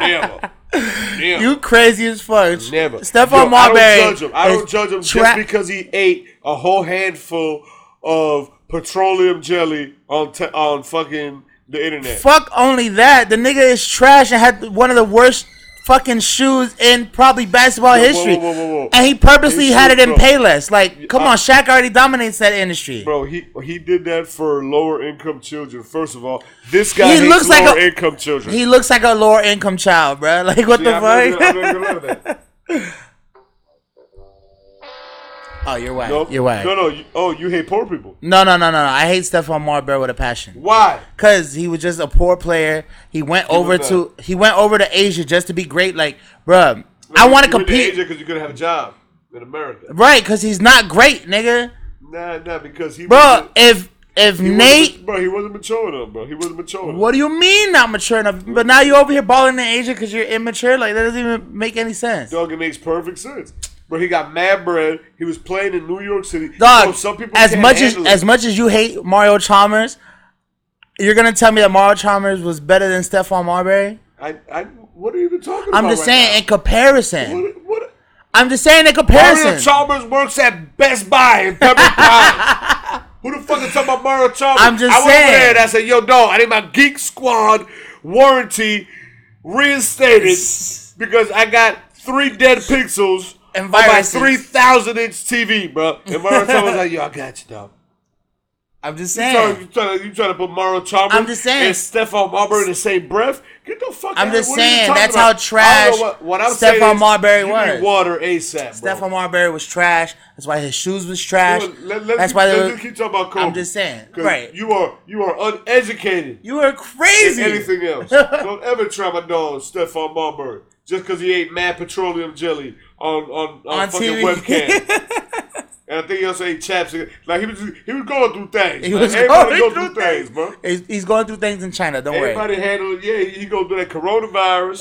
[SPEAKER 3] Never. Never.
[SPEAKER 1] you crazy as fuck.
[SPEAKER 3] Never.
[SPEAKER 1] Stephon
[SPEAKER 3] Yo,
[SPEAKER 1] Marbury.
[SPEAKER 3] I don't judge him. I don't judge him
[SPEAKER 1] tra-
[SPEAKER 3] just because he ate a whole handful of petroleum jelly on te- on fucking the internet.
[SPEAKER 1] Fuck only that. The nigga is trash and had one of the worst fucking shoes in probably basketball
[SPEAKER 3] Whoa,
[SPEAKER 1] history.
[SPEAKER 3] whoa, whoa.
[SPEAKER 1] And he purposely had it in
[SPEAKER 3] bro.
[SPEAKER 1] Payless. Like, come
[SPEAKER 3] I-
[SPEAKER 1] on, Shaq already dominates that industry.
[SPEAKER 3] Bro, he he did that for lower income children. First of all, this guy
[SPEAKER 1] He looks like
[SPEAKER 3] lower
[SPEAKER 1] a-
[SPEAKER 3] income children.
[SPEAKER 1] He looks like a lower income child, bro. (laughs) Like, what
[SPEAKER 3] See,
[SPEAKER 1] the
[SPEAKER 3] I'm not gonna- I'm
[SPEAKER 1] fuck? (laughs) oh, you're whack.
[SPEAKER 3] Nope.
[SPEAKER 1] You're whack.
[SPEAKER 3] No, no. You, oh, you hate poor people.
[SPEAKER 1] No, no, no, no, no. I hate Stephon Marbury with a passion.
[SPEAKER 3] Why?
[SPEAKER 1] Cause he was just a poor player. He went over
[SPEAKER 3] was
[SPEAKER 1] to he went over to Asia just to be great. Like, bruh, I want to compete.
[SPEAKER 3] because you couldn't have a job in America.
[SPEAKER 1] Right, cause he's not great, nigga.
[SPEAKER 3] Nah, nah, because he
[SPEAKER 1] Bro, if if
[SPEAKER 3] he
[SPEAKER 1] Nate,
[SPEAKER 3] bro, he wasn't mature enough, bro. He wasn't mature enough.
[SPEAKER 1] what do you mean not mature enough? But now you're over here balling in Asia because you're immature. Like that doesn't even make any sense.
[SPEAKER 3] Dog, it makes perfect sense. Bro, he got mad bread. He was playing in New York City.
[SPEAKER 1] Dog,
[SPEAKER 3] Bro, some people
[SPEAKER 1] as much as
[SPEAKER 3] it.
[SPEAKER 1] as much as you hate Mario Chalmers, you're gonna tell me that Mario Chalmers was better than Stephon Marbury?
[SPEAKER 3] I, I, What are you even talking about?
[SPEAKER 1] I'm just
[SPEAKER 3] right
[SPEAKER 1] saying
[SPEAKER 3] now?
[SPEAKER 1] in comparison.
[SPEAKER 3] What, what,
[SPEAKER 1] I'm just saying in comparison. Mario.
[SPEAKER 3] Chalmers works at Best Buy in Pines. (laughs) Who the fuck is talking about Mario Chalmers?
[SPEAKER 1] I'm just
[SPEAKER 3] I went over
[SPEAKER 1] saying.
[SPEAKER 3] there and I said, yo, dog, I need my Geek Squad warranty reinstated (laughs) because I got three dead pixels On my 3,000 inch TV, bro. And Mario Chalmers like, yo, I got you, dog.
[SPEAKER 1] I'm just
[SPEAKER 3] You trying,
[SPEAKER 1] saying.
[SPEAKER 3] you, trying to, you trying to put Mario Chalmers
[SPEAKER 1] I'm just saying.
[SPEAKER 3] and Stephon Marbury in the same breath? Get the fuck out of here.
[SPEAKER 1] I'm
[SPEAKER 3] out
[SPEAKER 1] just
[SPEAKER 3] What
[SPEAKER 1] saying, that's
[SPEAKER 3] about?
[SPEAKER 1] how trash
[SPEAKER 3] what, what I'm
[SPEAKER 1] Stephon
[SPEAKER 3] saying
[SPEAKER 1] Marbury was.
[SPEAKER 3] need water ASAP, bro.
[SPEAKER 1] Stephon Marbury was trash. That's why his shoes was trash.
[SPEAKER 3] Let, let,
[SPEAKER 1] That's
[SPEAKER 3] keep,
[SPEAKER 1] why they were,
[SPEAKER 3] keep talking about Kobe.
[SPEAKER 1] I'm just saying. Right.
[SPEAKER 3] You are you are uneducated
[SPEAKER 1] You
[SPEAKER 3] are
[SPEAKER 1] crazy.
[SPEAKER 3] anything else. (laughs) Don't ever try my dog Stephon Marbury just because he ate mad petroleum jelly on on, on,
[SPEAKER 1] On
[SPEAKER 3] fucking
[SPEAKER 1] TV.
[SPEAKER 3] webcam. (laughs) and I think he also ate chapstick. Like he was he was going through things.
[SPEAKER 1] He was
[SPEAKER 3] Everybody
[SPEAKER 1] going
[SPEAKER 3] go
[SPEAKER 1] through
[SPEAKER 3] through things, bro.
[SPEAKER 1] He's, he's going through things in China. Don't worry.
[SPEAKER 3] Everybody handle it. Yeah, he, go through that coronavirus.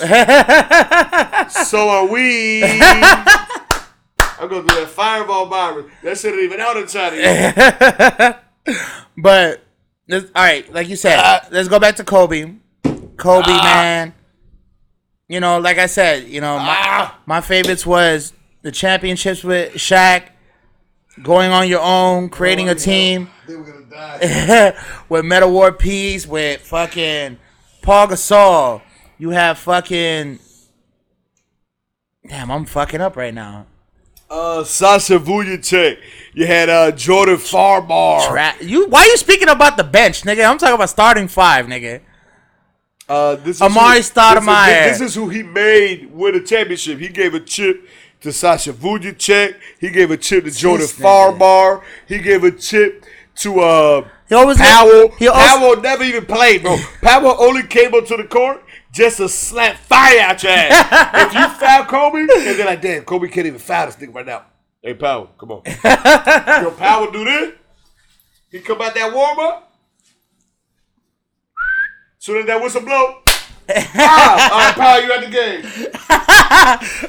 [SPEAKER 3] (laughs) so are we. I'm going through that fireball virus. That shit ain't even out in China yet. (laughs)
[SPEAKER 1] but all right, like you said, uh, let's go back to Kobe. Kobe, uh, man. You know, like I said, you know, my,
[SPEAKER 3] Ah.
[SPEAKER 1] my favorites was the championships with Shaq, going on your own, creating a team
[SPEAKER 3] They were gonna die. (laughs)
[SPEAKER 1] with Metta World Peace, with fucking Paul Gasol. You have fucking. Damn, I'm fucking up right now.
[SPEAKER 3] Uh, Sasha Vujacic. You had uh, Jordan Farmar.
[SPEAKER 1] Tra- you why you speaking about the bench, nigga? I'm talking about starting five, nigga.
[SPEAKER 3] Uh, this is
[SPEAKER 1] Amari
[SPEAKER 3] who-
[SPEAKER 1] Stoudemire.
[SPEAKER 3] This, is, this is who he made win a championship. He gave a chip to Sasha Vujacic. He gave a chip to Jordan
[SPEAKER 1] nigga.
[SPEAKER 3] Farmar. He gave a chip to uh,
[SPEAKER 1] He always
[SPEAKER 3] Powell.
[SPEAKER 1] He also,
[SPEAKER 3] Powell never even played, bro. (laughs) Powell only came up to the court just to slap fire out your ass. (laughs) if you foul Kobe, and they're like, damn, Kobe can't even foul this nigga right now. Hey, Powell, come on. (laughs) Yo, Powell do this. He come out that warm up. Soon as that whistle blow, (laughs) ah, all right, Powell, you at the game. (laughs)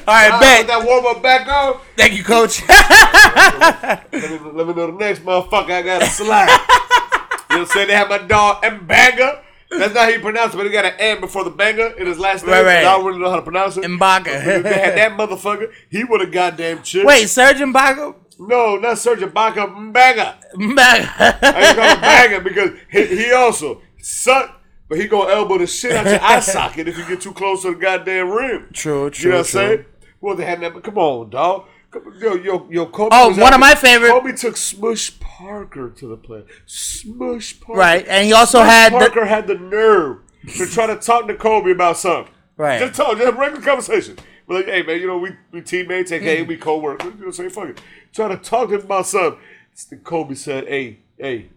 [SPEAKER 1] all right,
[SPEAKER 3] Ah,
[SPEAKER 1] bet.
[SPEAKER 3] put that warm up back on.
[SPEAKER 1] Thank you, coach. (laughs)
[SPEAKER 3] Let me, let me know the next motherfucker I got a slide. you know what I'm saying? They have my dog Mbanga. That's not how you pronounce it, but he got an M before the banger in his last name.
[SPEAKER 1] Right, right.
[SPEAKER 3] I don't really know how to pronounce it.
[SPEAKER 1] Mbaga.
[SPEAKER 3] If they had that motherfucker, he would have goddamn chip.
[SPEAKER 1] Wait, Serge Ibaka?
[SPEAKER 3] No, not Sergeant Ibaka, Mbanga. I
[SPEAKER 1] Mbanga.
[SPEAKER 3] just call him Mbanga because he, he also suck, but he gonna elbow the shit out your eye (laughs) socket if you get too close to the goddamn rim.
[SPEAKER 1] True, true.
[SPEAKER 3] You know what I'm saying? Well, they had that. But come on, dog. Come- Yo, yo, yo, Kobe.
[SPEAKER 1] Oh, one of my favorite-
[SPEAKER 3] Kobe took Smush Parker to the play. Smush Parker.
[SPEAKER 1] Right, and he also
[SPEAKER 3] Smush
[SPEAKER 1] had the-
[SPEAKER 3] Parker had the nerve to try to talk to Kobe about something.
[SPEAKER 1] Right.
[SPEAKER 3] Just talk, just have a regular conversation. But like, hey man, you know we we teammates,
[SPEAKER 1] Mm.
[SPEAKER 3] aka we co-workers. You know, say fuck it. Try to talk to him about something. Kobe said, "Hey, hey,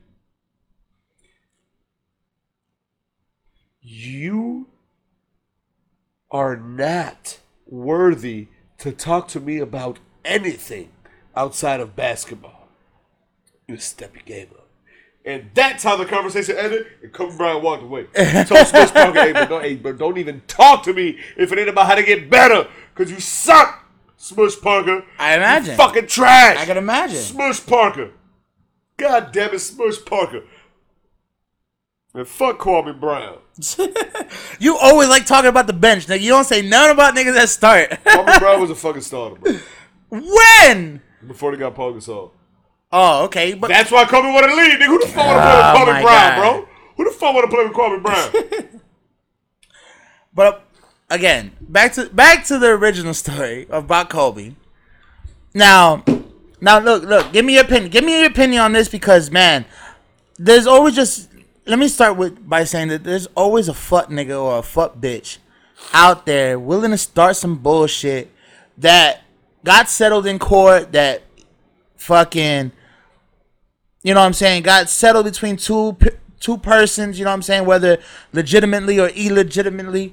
[SPEAKER 3] you are not worthy to talk to me about anything outside of basketball. You step your game up. And that's how the conversation ended. And Kobe Bryant walked away. Told Smush Parker, hey, but don't, hey, but don't even talk to me if it ain't about how to get better. Because you suck, Smush Parker.
[SPEAKER 1] I imagine.
[SPEAKER 3] You fucking trash.
[SPEAKER 1] I can imagine.
[SPEAKER 3] Smush Parker. God damn it, Smush Parker. And fuck Kwame Brown. (laughs)
[SPEAKER 1] You always like talking about the bench, nigga. You don't say nothing about niggas that start. (laughs)
[SPEAKER 3] Kwame Brown was a fucking starter, bro.
[SPEAKER 1] when?
[SPEAKER 3] Before they got Paul Gasol.
[SPEAKER 1] Oh, okay, but
[SPEAKER 3] That's why Kobe wanted to leave. Nigga, who the fuck want to play
[SPEAKER 1] Oh,
[SPEAKER 3] with
[SPEAKER 1] my
[SPEAKER 3] Kwame Brown,
[SPEAKER 1] God.
[SPEAKER 3] bro? Who the fuck want to play with Kwame Brown? (laughs)
[SPEAKER 1] But again, back to back to the original story about Kobe. Now, now look, look. Give me your opinion. Give me your opinion on this because man, there's always just. Let me start with by saying that there's always a fuck nigga or a fuck bitch out there willing to start some bullshit that got settled in court that fucking you know what I'm saying, got settled between two two persons, you know what I'm saying, whether legitimately or illegitimately.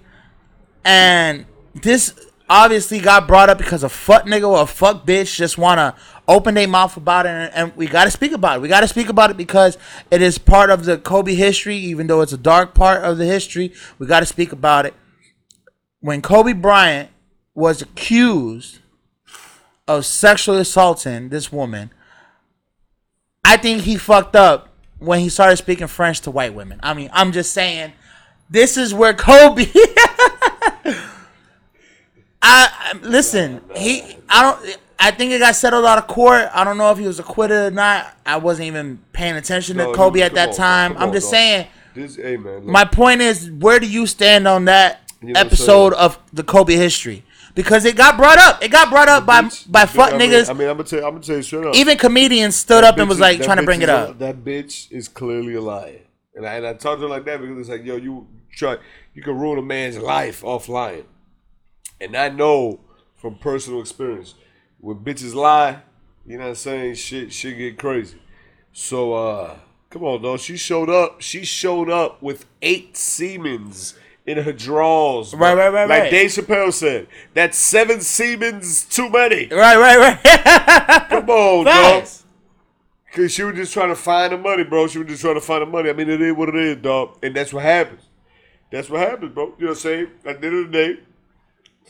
[SPEAKER 1] And this obviously got brought up because a fuck nigga or a fuck bitch just wanna open their mouth about it and, and we gotta speak about it. We gotta speak about it because it is part of the Kobe history, even though it's a dark part of the history, we gotta speak about it. When Kobe Bryant was accused of sexually assaulting this woman, I think he fucked up when he started speaking French to white women. I mean, I'm just saying, this is where Kobe. (laughs) I, I listen. He, I don't. I think it got settled out of court. I don't know if he was acquitted or not. I wasn't even paying attention to Kobe
[SPEAKER 3] you-
[SPEAKER 1] at that
[SPEAKER 3] on,
[SPEAKER 1] time. I'm
[SPEAKER 3] on,
[SPEAKER 1] just
[SPEAKER 3] dog.
[SPEAKER 1] saying.
[SPEAKER 3] This, hey man,
[SPEAKER 1] My point is, where do you stand on that
[SPEAKER 3] You know
[SPEAKER 1] episode of the Kobe history? Because it got brought up. It got brought up by
[SPEAKER 3] bitch-
[SPEAKER 1] by
[SPEAKER 3] I mean-
[SPEAKER 1] niggas.
[SPEAKER 3] I mean, I'm gonna tell, I'm gonna tell you straight up.
[SPEAKER 1] Even comedians stood up and was like
[SPEAKER 3] is-
[SPEAKER 1] trying to bring it
[SPEAKER 3] is a-
[SPEAKER 1] up.
[SPEAKER 3] that bitch is clearly a liar, and I and I talked to her like that because it's like, yo, you try, you can ruin a man's life off lying, and I know from personal experience when bitches lie, you know what I'm saying, shit, shit get crazy. So, uh, come on, dog. She showed up. She showed up with eight Siemens in her drawers.
[SPEAKER 1] Right, right, right,
[SPEAKER 3] Like
[SPEAKER 1] right.
[SPEAKER 3] Dave Chappelle said, that's seven Siemens too many.
[SPEAKER 1] Right, right, right. (laughs)
[SPEAKER 3] Come on, dog. Cause she was just trying to find the money, bro. She was just trying to find the money. I mean, it is what it is, dog. And that's what happens. That's what happens, bro. You know what I'm saying? At the end of the day,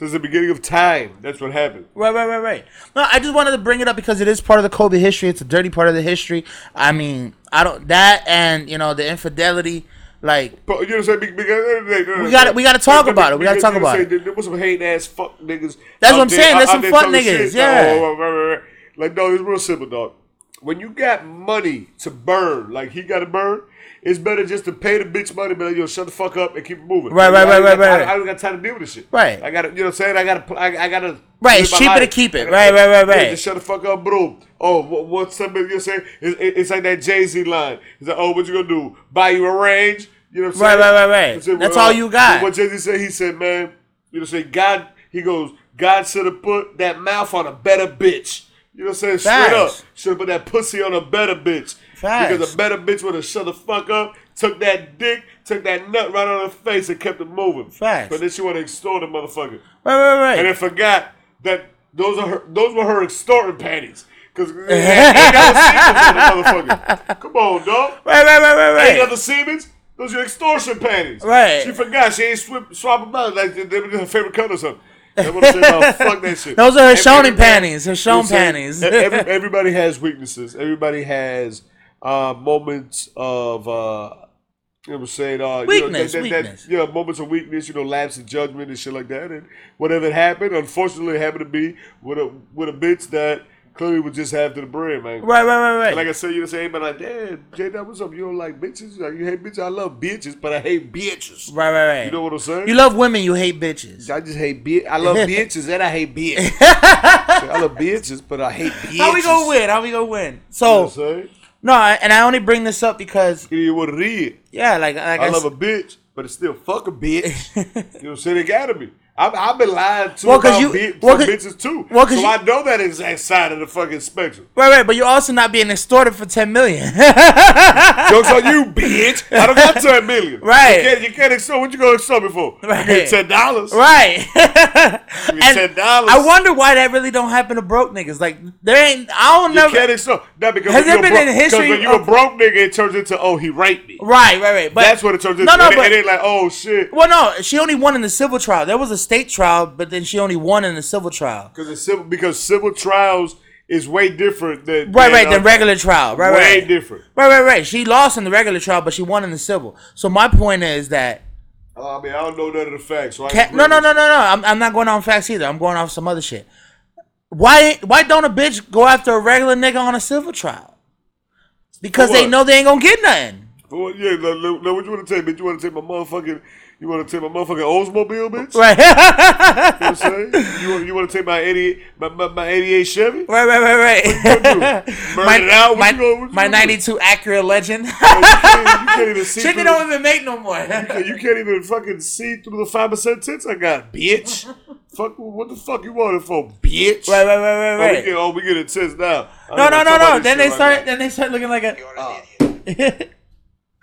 [SPEAKER 3] since the beginning of time, that's what happened.
[SPEAKER 1] Right, right, right, right. No, I just wanted to bring it up because it is part of the Kobe history. It's a dirty part of the history. I mean, I don't that and you know the infidelity. Like,
[SPEAKER 3] But you know what I'm saying? Because at the end of the day,
[SPEAKER 1] We gotta- we gotta talk about it. We talk
[SPEAKER 3] know what I'm
[SPEAKER 1] about
[SPEAKER 3] it. There was some hating ass fuck niggas.
[SPEAKER 1] That's what I'm
[SPEAKER 3] there-
[SPEAKER 1] saying. There's some fuck niggas,
[SPEAKER 3] shit.
[SPEAKER 1] yeah.
[SPEAKER 3] Oh, right, right, right. Like, no, it's real simple, dog. When you got money to burn, like he got to burn, it's better just to pay the bitch money, but like, yo, shut the fuck up and keep it moving.
[SPEAKER 1] Right, right, right, right,
[SPEAKER 3] I-
[SPEAKER 1] right.
[SPEAKER 3] I don't got time to deal with this shit.
[SPEAKER 1] Right.
[SPEAKER 3] I got to, you know what I'm saying? I got to, I, I got to.
[SPEAKER 1] Right, it's cheaper to keep it. Right, right, right, right.
[SPEAKER 3] just shut the fuck up, bro. Oh, what, what's something you're saying? It's, it- it's like that Jay Z line. He's like, oh, what you gonna do? Buy you a range? You know what I'm
[SPEAKER 1] Right,
[SPEAKER 3] saying?
[SPEAKER 1] right, right, right.
[SPEAKER 3] Said,
[SPEAKER 1] That's
[SPEAKER 3] well,
[SPEAKER 1] all you got.
[SPEAKER 3] What Jay Z said, he said, man, you know what I'm saying? God, he goes, God should have put that mouth on a better bitch. You know what I'm saying? Straight up. Should have put that pussy on a better bitch.
[SPEAKER 1] Facts.
[SPEAKER 3] Because a better bitch would have shut the fuck up, took that dick, took that nut right on her face and kept it moving.
[SPEAKER 1] Facts.
[SPEAKER 3] But then she want to extort the motherfucker
[SPEAKER 1] right, right, right.
[SPEAKER 3] and then forgot that those are her, those were her extorting panties. Cause ain't ain't Siemens on the motherfucker. Come on, dog. (laughs)
[SPEAKER 1] right, right, right, right,
[SPEAKER 3] Ain't
[SPEAKER 1] right.
[SPEAKER 3] other Siemens. Those are extortion panties.
[SPEAKER 1] Right.
[SPEAKER 3] She forgot. She ain't swip, swap them out like they were her favorite color or something. That's what I'm saying about fuck that shit.
[SPEAKER 1] Those are her
[SPEAKER 3] Every-
[SPEAKER 1] panties, her
[SPEAKER 3] you know what I'm
[SPEAKER 1] Shone
[SPEAKER 3] saying?
[SPEAKER 1] panties.
[SPEAKER 3] Every- (laughs) everybody has weaknesses. Everybody has uh, moments of. Uh, you know what I'm saying? Uh,
[SPEAKER 1] Weakness,
[SPEAKER 3] you know, that, that,
[SPEAKER 1] weakness.
[SPEAKER 3] That, yeah, moments of weakness, you know, lapse in judgment and shit like that. And whatever it happened, unfortunately, it happened to be with a with a bitch that clearly would just have to the bread, man.
[SPEAKER 1] Right, right, right, right.
[SPEAKER 3] And like I said, you say, but like, damn, J Dub, what's up? You don't like bitches? Like, you hate bitches? I love bitches, but I hate bitches.
[SPEAKER 1] right, right, right.
[SPEAKER 3] You know what I'm saying?
[SPEAKER 1] You love women, you hate bitches.
[SPEAKER 3] I just hate bitch. I love (laughs) bitches and I hate bitches. (laughs) I love bitches, but I hate bitches.
[SPEAKER 1] How we gonna win? How we gonna win?
[SPEAKER 3] You know
[SPEAKER 1] So
[SPEAKER 3] what I'm saying?
[SPEAKER 1] no, I- and I only bring this up because
[SPEAKER 3] is what it is.
[SPEAKER 1] yeah, like like I,
[SPEAKER 3] I love
[SPEAKER 1] s-
[SPEAKER 3] a bitch, but it's still fuck a bitch. (laughs) you know what I'm saying? It gotta be. I've, I've been lied to
[SPEAKER 1] Well,
[SPEAKER 3] about
[SPEAKER 1] you-
[SPEAKER 3] bi-
[SPEAKER 1] well,
[SPEAKER 3] bitches too.
[SPEAKER 1] well,
[SPEAKER 3] so
[SPEAKER 1] you-
[SPEAKER 3] I know that exact side of the fucking spectrum.
[SPEAKER 1] right, right, but you're also not being extorted for ten million. (laughs)
[SPEAKER 3] Jokes on you, (laughs) bitch. I don't got ten million.
[SPEAKER 1] Right.
[SPEAKER 3] You can't, you can't extort. What you gonna extort me for?
[SPEAKER 1] Right.
[SPEAKER 3] You ten dollars.
[SPEAKER 1] right.
[SPEAKER 3] Give me (laughs)
[SPEAKER 1] And
[SPEAKER 3] ten dollars.
[SPEAKER 1] I wonder why that really don't happen to broke niggas. Like there ain't. I don't know.
[SPEAKER 3] You
[SPEAKER 1] never.
[SPEAKER 3] can't extort. Not because
[SPEAKER 1] Has there been
[SPEAKER 3] bro-
[SPEAKER 1] in history
[SPEAKER 3] 'cause when you a broke nigga, it turns into oh he raped me.
[SPEAKER 1] Right, right, right. But
[SPEAKER 3] That's what it turns into.
[SPEAKER 1] No, no,
[SPEAKER 3] it,
[SPEAKER 1] but-
[SPEAKER 3] it ain't like oh shit.
[SPEAKER 1] well, no, she only won in the civil trial. There was a state trial, but then she only won in the civil trial.
[SPEAKER 3] Because it's civil. Because civil trials is way different than
[SPEAKER 1] Right, right.
[SPEAKER 3] uh,
[SPEAKER 1] Than regular trial. Right,
[SPEAKER 3] way
[SPEAKER 1] right.
[SPEAKER 3] different.
[SPEAKER 1] Right, right, right. She lost in the regular trial, but she won in the civil. So my point is that
[SPEAKER 3] Uh, I mean, I don't know none of the facts. So
[SPEAKER 1] Ca- no, no, no, no, no. I'm, I'm not going on facts either. I'm going off some other shit. Why why don't a bitch go after a regular nigga on a civil trial? Because they know they ain't gonna get nothing.
[SPEAKER 3] Well, yeah, look, look, what you want to take, bitch? You want to take my motherfucking, you want to take my motherfucking Oldsmobile, bitch?
[SPEAKER 1] Right.
[SPEAKER 3] You know what I'm (laughs) saying? You want, you want to take my 88, my, my, my 88 Chevy?
[SPEAKER 1] right, right, right,
[SPEAKER 3] gonna do? (laughs)
[SPEAKER 1] right.
[SPEAKER 3] Burn
[SPEAKER 1] my
[SPEAKER 3] it out? What
[SPEAKER 1] my,
[SPEAKER 3] you gonna- what
[SPEAKER 1] my
[SPEAKER 3] gonna do?
[SPEAKER 1] 92 Acura Legend.
[SPEAKER 3] Oh, you can't, you can't even (laughs) see
[SPEAKER 1] Shit, they don't
[SPEAKER 3] the,
[SPEAKER 1] even make no more.
[SPEAKER 3] you can't- you can't even fucking see through the 5% tits I got, bitch. Fuck, what the fuck you want it for, bitch?
[SPEAKER 1] Right, right, right, right,
[SPEAKER 3] Oh, we get, oh, we get it tits now. I
[SPEAKER 1] No, no, no, no. Then they
[SPEAKER 3] shit right
[SPEAKER 1] start.
[SPEAKER 3] now.
[SPEAKER 1] Then they start looking like a.
[SPEAKER 4] You're an idiot.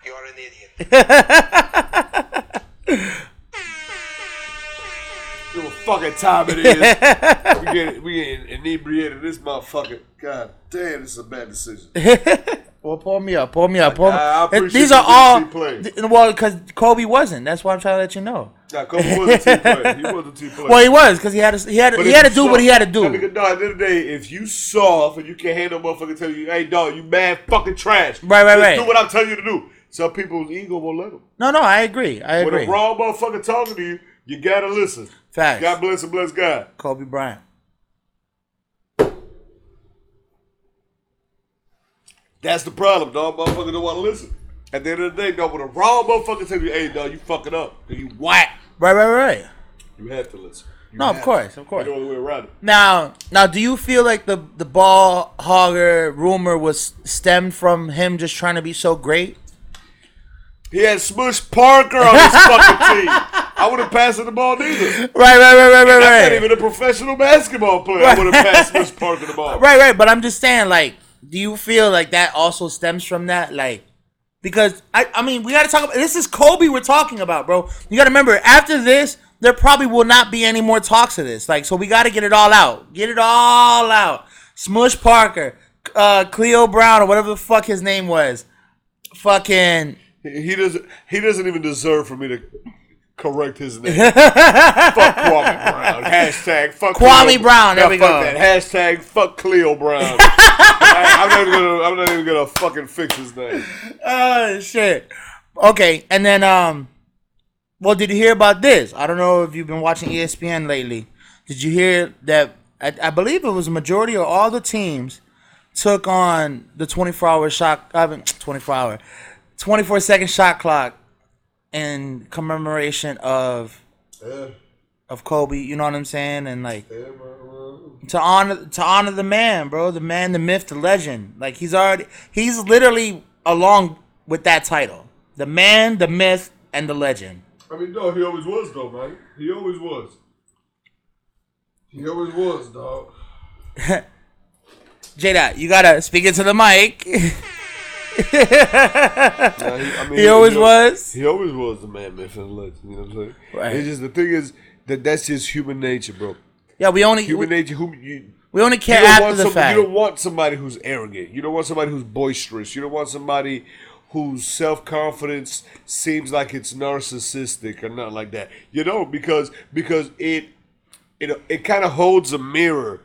[SPEAKER 4] You're an idiot.
[SPEAKER 3] You know what fucking time it is. (laughs) we get we get inebriated. This motherfucker. God damn, this is a bad decision. (laughs)
[SPEAKER 1] Well, pull me up. Pull me up. Pull me.
[SPEAKER 3] I- I
[SPEAKER 1] These are all. th- Well, because Kobe wasn't. That's why I'm trying to let you know.
[SPEAKER 3] Nah, Kobe was a team player. He was a team player.
[SPEAKER 1] Well, he was because he had to. He had. To, he had to do
[SPEAKER 3] soft-
[SPEAKER 1] what he had to do.
[SPEAKER 3] because, dog, at the end of the day, if you soft and you can't handle motherfucker tell you, hey, dog, you mad fucking trash.
[SPEAKER 1] Right, right,
[SPEAKER 3] Just
[SPEAKER 1] right.
[SPEAKER 3] Do what I'm telling you to do. Some people's ego won't let them.
[SPEAKER 1] No, no, I agree. I
[SPEAKER 3] When
[SPEAKER 1] agree.
[SPEAKER 3] a wrong motherfucker talking to you, You gotta listen.
[SPEAKER 1] Facts.
[SPEAKER 3] God bless and bless God.
[SPEAKER 1] Kobe Bryant.
[SPEAKER 3] That's the problem, dog. Motherfucker don't want to listen. At the end of the day, dog, when a wrong motherfucker tell you, hey, dog, you fucking up. Then you whack.
[SPEAKER 1] Right, right, right.
[SPEAKER 3] You have to listen. You
[SPEAKER 1] No, of course,
[SPEAKER 3] to.
[SPEAKER 1] of course.
[SPEAKER 3] Ain't no other way around it.
[SPEAKER 1] Now, now, do you feel like the the ball hogger rumor was stemmed from him just trying to be so great?
[SPEAKER 3] He had Smush Parker on his fucking team. I would have passed him the ball neither.
[SPEAKER 1] Right, right, right, right, right,
[SPEAKER 3] I'm not even a professional basketball player. I would have passed Smush Parker the ball.
[SPEAKER 1] Right, right. But I'm just saying, like, do you feel like that also stems from that? Like, because I, I mean, we got to talk about this. Is Kobe we're talking about, bro? You got to remember, after this, there probably will not be any more talks of this. Like, so we got to get it all out. Get it all out. Smush Parker, uh, Cleo Brown, or whatever the fuck his name was. Fucking.
[SPEAKER 3] He doesn't. He doesn't even deserve for me to correct his name. (laughs) fuck Kwame Brown. Hashtag fuck
[SPEAKER 1] Kwame
[SPEAKER 3] Cleo-
[SPEAKER 1] Brown, there
[SPEAKER 3] Yeah,
[SPEAKER 1] we
[SPEAKER 3] fuck
[SPEAKER 1] go.
[SPEAKER 3] That. Hashtag fuck Cleo Brown. (laughs) I, am not gonna. I'm not even gonna fucking fix his name.
[SPEAKER 1] Oh shit. Okay, and then um, well, did you hear about this? I don't know if you've been watching ESPN lately. Did you hear that? I, I believe it was a majority of all the teams took on the 24 hour shot. I mean, 24 hour, 24 second shot clock in commemoration of
[SPEAKER 3] Yeah,
[SPEAKER 1] of Kobe. You know what I'm saying? And like
[SPEAKER 3] yeah,
[SPEAKER 1] to honor to honor the man, bro, the man, the myth, the legend. Like he's already he's literally along with that title. The man, the myth, and the legend.
[SPEAKER 3] I mean, no, he always was though, man. He always was. He always was, dog. (laughs)
[SPEAKER 1] Jada, you gotta speak into the mic. (laughs)
[SPEAKER 3] He, I mean,
[SPEAKER 1] he always
[SPEAKER 3] al-
[SPEAKER 1] was.
[SPEAKER 3] He always was the man, myth, and legend. You know what I'm saying?
[SPEAKER 1] Right.
[SPEAKER 3] It's just the thing is that that's just human nature, bro.
[SPEAKER 1] Yeah, we only
[SPEAKER 3] Human
[SPEAKER 1] we,
[SPEAKER 3] nature. Who you,
[SPEAKER 1] we only care after the
[SPEAKER 3] some-
[SPEAKER 1] fact.
[SPEAKER 3] You don't want somebody who's arrogant. You don't want somebody who's boisterous. You don't want somebody whose self confidence seems like it's narcissistic or not like that. You know, because because it it it kind of holds a mirror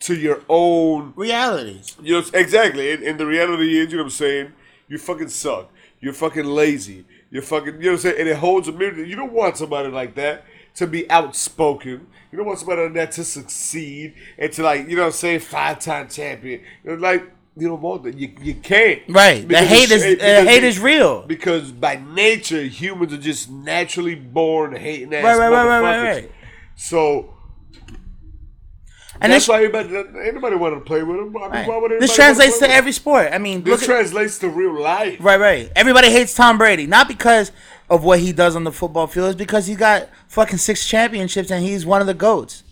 [SPEAKER 3] to your own
[SPEAKER 1] Realities.
[SPEAKER 3] you know, exactly. And, and the reality is, you know what I'm saying? You fucking suck. You're fucking lazy. You're fucking, you know what I'm saying? And it holds a mirror. You don't want somebody like that to be outspoken. You don't want somebody like that to succeed and to, like, you know what I'm saying, five time champion. Like, you don't want that. You, you can't.
[SPEAKER 1] Right. The hate is uh, hate is real.
[SPEAKER 3] Because by nature, humans are just naturally born hating ass
[SPEAKER 1] Right, right, right, right, right, right.
[SPEAKER 3] So,
[SPEAKER 1] And
[SPEAKER 3] that's
[SPEAKER 1] this,
[SPEAKER 3] why everybody, anybody want to play with them. I mean,
[SPEAKER 1] right.
[SPEAKER 3] why would
[SPEAKER 1] this translates to
[SPEAKER 3] 'em?
[SPEAKER 1] every sport. I mean, look
[SPEAKER 3] This
[SPEAKER 1] at,
[SPEAKER 3] translates to real life.
[SPEAKER 1] Right, right. Everybody hates Tom Brady, not because of what he does on the football field, it's because he got fucking six championships and he's one of the goats.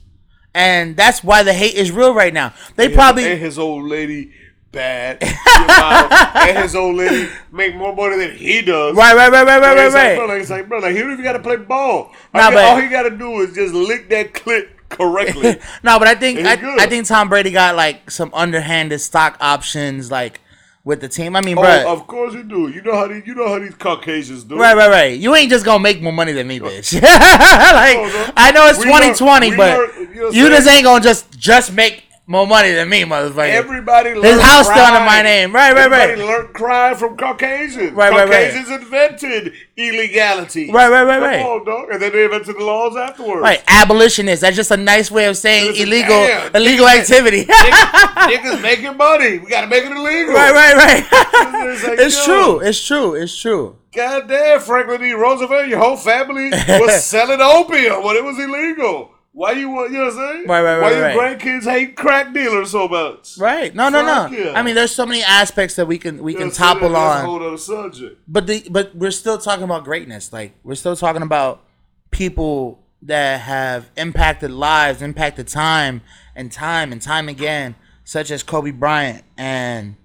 [SPEAKER 1] And that's why the hate is real right now. They probably
[SPEAKER 3] and his old lady bad, (laughs) you know, and his old lady make more money than he does.
[SPEAKER 1] right, right, right, right, right, right,
[SPEAKER 3] it's like, bro, like, it's like, bro, like, he don't even got to play ball.
[SPEAKER 1] Nah,
[SPEAKER 3] all, he-
[SPEAKER 1] but-
[SPEAKER 3] all he got to do is just lick that clip correctly. (laughs)
[SPEAKER 1] No, but I think I. I think Tom Brady got like some underhanded stock options, like with the team. I mean, bro.
[SPEAKER 3] oh, of course you do. You know how these, you know how these Caucasians do.
[SPEAKER 1] Right, right, right. You ain't just gonna make more money than me, bitch. (laughs) like
[SPEAKER 3] no.
[SPEAKER 1] I know it's 2020, but
[SPEAKER 3] learn- you know
[SPEAKER 1] you just ain't gonna just just make more money than me, motherfucker.
[SPEAKER 3] Everybody learned
[SPEAKER 1] His house still under my name. Right, right, right.
[SPEAKER 3] Everybody learned crime from Caucasians.
[SPEAKER 1] Right, right, right.
[SPEAKER 3] Caucasians invented illegality.
[SPEAKER 1] Right, right, right,
[SPEAKER 3] Come
[SPEAKER 1] right.
[SPEAKER 3] on, dog. And then they invented the laws afterwards.
[SPEAKER 1] Right, abolitionist. That's just a nice way of saying
[SPEAKER 3] Listen,
[SPEAKER 1] illegal
[SPEAKER 3] damn,
[SPEAKER 1] illegal
[SPEAKER 3] niggas-
[SPEAKER 1] activity.
[SPEAKER 3] Niggas, (laughs) niggas making money. We gotta make it illegal.
[SPEAKER 1] right, right, right. (laughs)
[SPEAKER 3] It's like,
[SPEAKER 1] it's true. It's true. It's true.
[SPEAKER 3] God damn, Franklin D. Roosevelt, your whole family was (laughs) selling opium when it was illegal. Why you want, you know what I'm saying?
[SPEAKER 1] Right, right,
[SPEAKER 3] Why
[SPEAKER 1] right,
[SPEAKER 3] your
[SPEAKER 1] right.
[SPEAKER 3] grandkids hate crack dealers so much?
[SPEAKER 1] Right. No, no, no.
[SPEAKER 3] Yeah.
[SPEAKER 1] I mean, there's so many aspects that we can we
[SPEAKER 3] You
[SPEAKER 1] can
[SPEAKER 3] what I'm saying?
[SPEAKER 1] topple
[SPEAKER 3] That's a
[SPEAKER 1] on.
[SPEAKER 3] whole other subject.
[SPEAKER 1] But the but we're still talking about greatness. Like we're still talking about people that have impacted lives, impacted time and time and time again, such as Kobe Bryant. And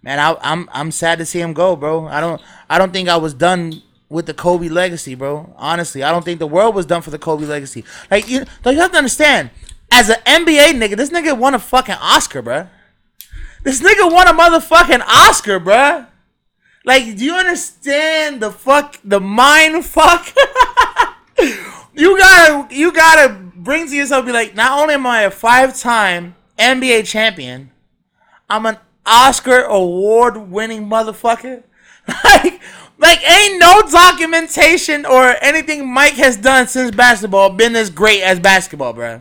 [SPEAKER 1] man, I, I'm I'm sad to see him go, bro. I don't I don't think I was done with the Kobe legacy, bro. Honestly, I don't think the world was done for the Kobe legacy. Like you, don't you have to understand? As an NBA nigga, this nigga won a fucking Oscar, bro. This nigga won a motherfucking Oscar, bro. Like, do you understand the fuck, the mind fuck? (laughs) you gotta, you gotta bring to yourself, be like, not only am I a five-time NBA champion, I'm an Oscar award-winning motherfucker. (laughs) Like, Like, ain't no documentation or anything Mike has done since basketball been as great as basketball, bro.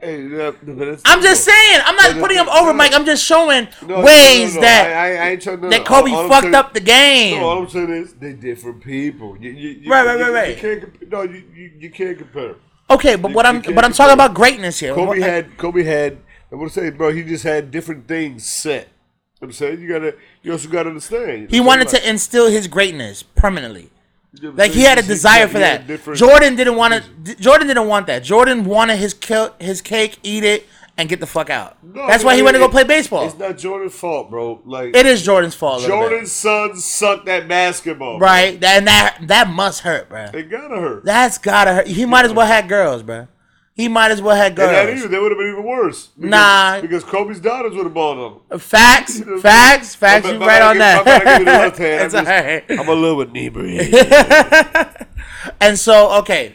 [SPEAKER 3] Hey, yeah, but it's-
[SPEAKER 1] I'm just saying. I'm not putting him over, Mike. I'm just showing
[SPEAKER 3] No, no, no,
[SPEAKER 1] ways
[SPEAKER 3] no,
[SPEAKER 1] that
[SPEAKER 3] I, I, I ain't trying to,
[SPEAKER 1] that Kobe
[SPEAKER 3] all
[SPEAKER 1] fucked
[SPEAKER 3] saying-
[SPEAKER 1] up the game.
[SPEAKER 3] No, all I'm saying is they different people. You, you, you,
[SPEAKER 1] Right, right,
[SPEAKER 3] you,
[SPEAKER 1] right,
[SPEAKER 3] you
[SPEAKER 1] right.
[SPEAKER 3] can't, no, you, you, you can't compare.
[SPEAKER 1] okay, but what I'm but I'm talking about greatness here.
[SPEAKER 3] Kobe
[SPEAKER 1] What-
[SPEAKER 3] had Kobe had I want to say, bro, he just had different things set. You know what I'm saying you gotta you also gotta understand.
[SPEAKER 1] he wanted to instill his greatness permanently.
[SPEAKER 3] You know what I'm
[SPEAKER 1] Like he had a desire for that. Jordan didn't want to. Jordan didn't want that. Jordan wanted his his cake, eat it, and get the fuck out.
[SPEAKER 3] No,
[SPEAKER 1] That's why he went to go play baseball.
[SPEAKER 3] It's not Jordan's fault, bro. Like
[SPEAKER 1] It is Jordan's fault. a little bit.
[SPEAKER 3] Jordan's sons sucked at basketball.
[SPEAKER 1] right? That, and that that must hurt, bro.
[SPEAKER 3] It gotta hurt.
[SPEAKER 1] That's gotta hurt. He might as well had girls, bro. He might as well had
[SPEAKER 3] and that
[SPEAKER 1] girls.
[SPEAKER 3] they would have been even worse. Because,
[SPEAKER 1] Nah.
[SPEAKER 3] because Kobe's daughters would have bought them.
[SPEAKER 1] Facts, (laughs)
[SPEAKER 3] You know what I'm
[SPEAKER 1] facts, facts.
[SPEAKER 3] I'm-
[SPEAKER 1] You
[SPEAKER 3] I'm
[SPEAKER 1] right on
[SPEAKER 3] give- I'm gonna give you the
[SPEAKER 1] that. (laughs)
[SPEAKER 3] I'm, just,
[SPEAKER 1] alright.
[SPEAKER 3] I'm a little inebriated. (laughs)
[SPEAKER 1] And so, okay.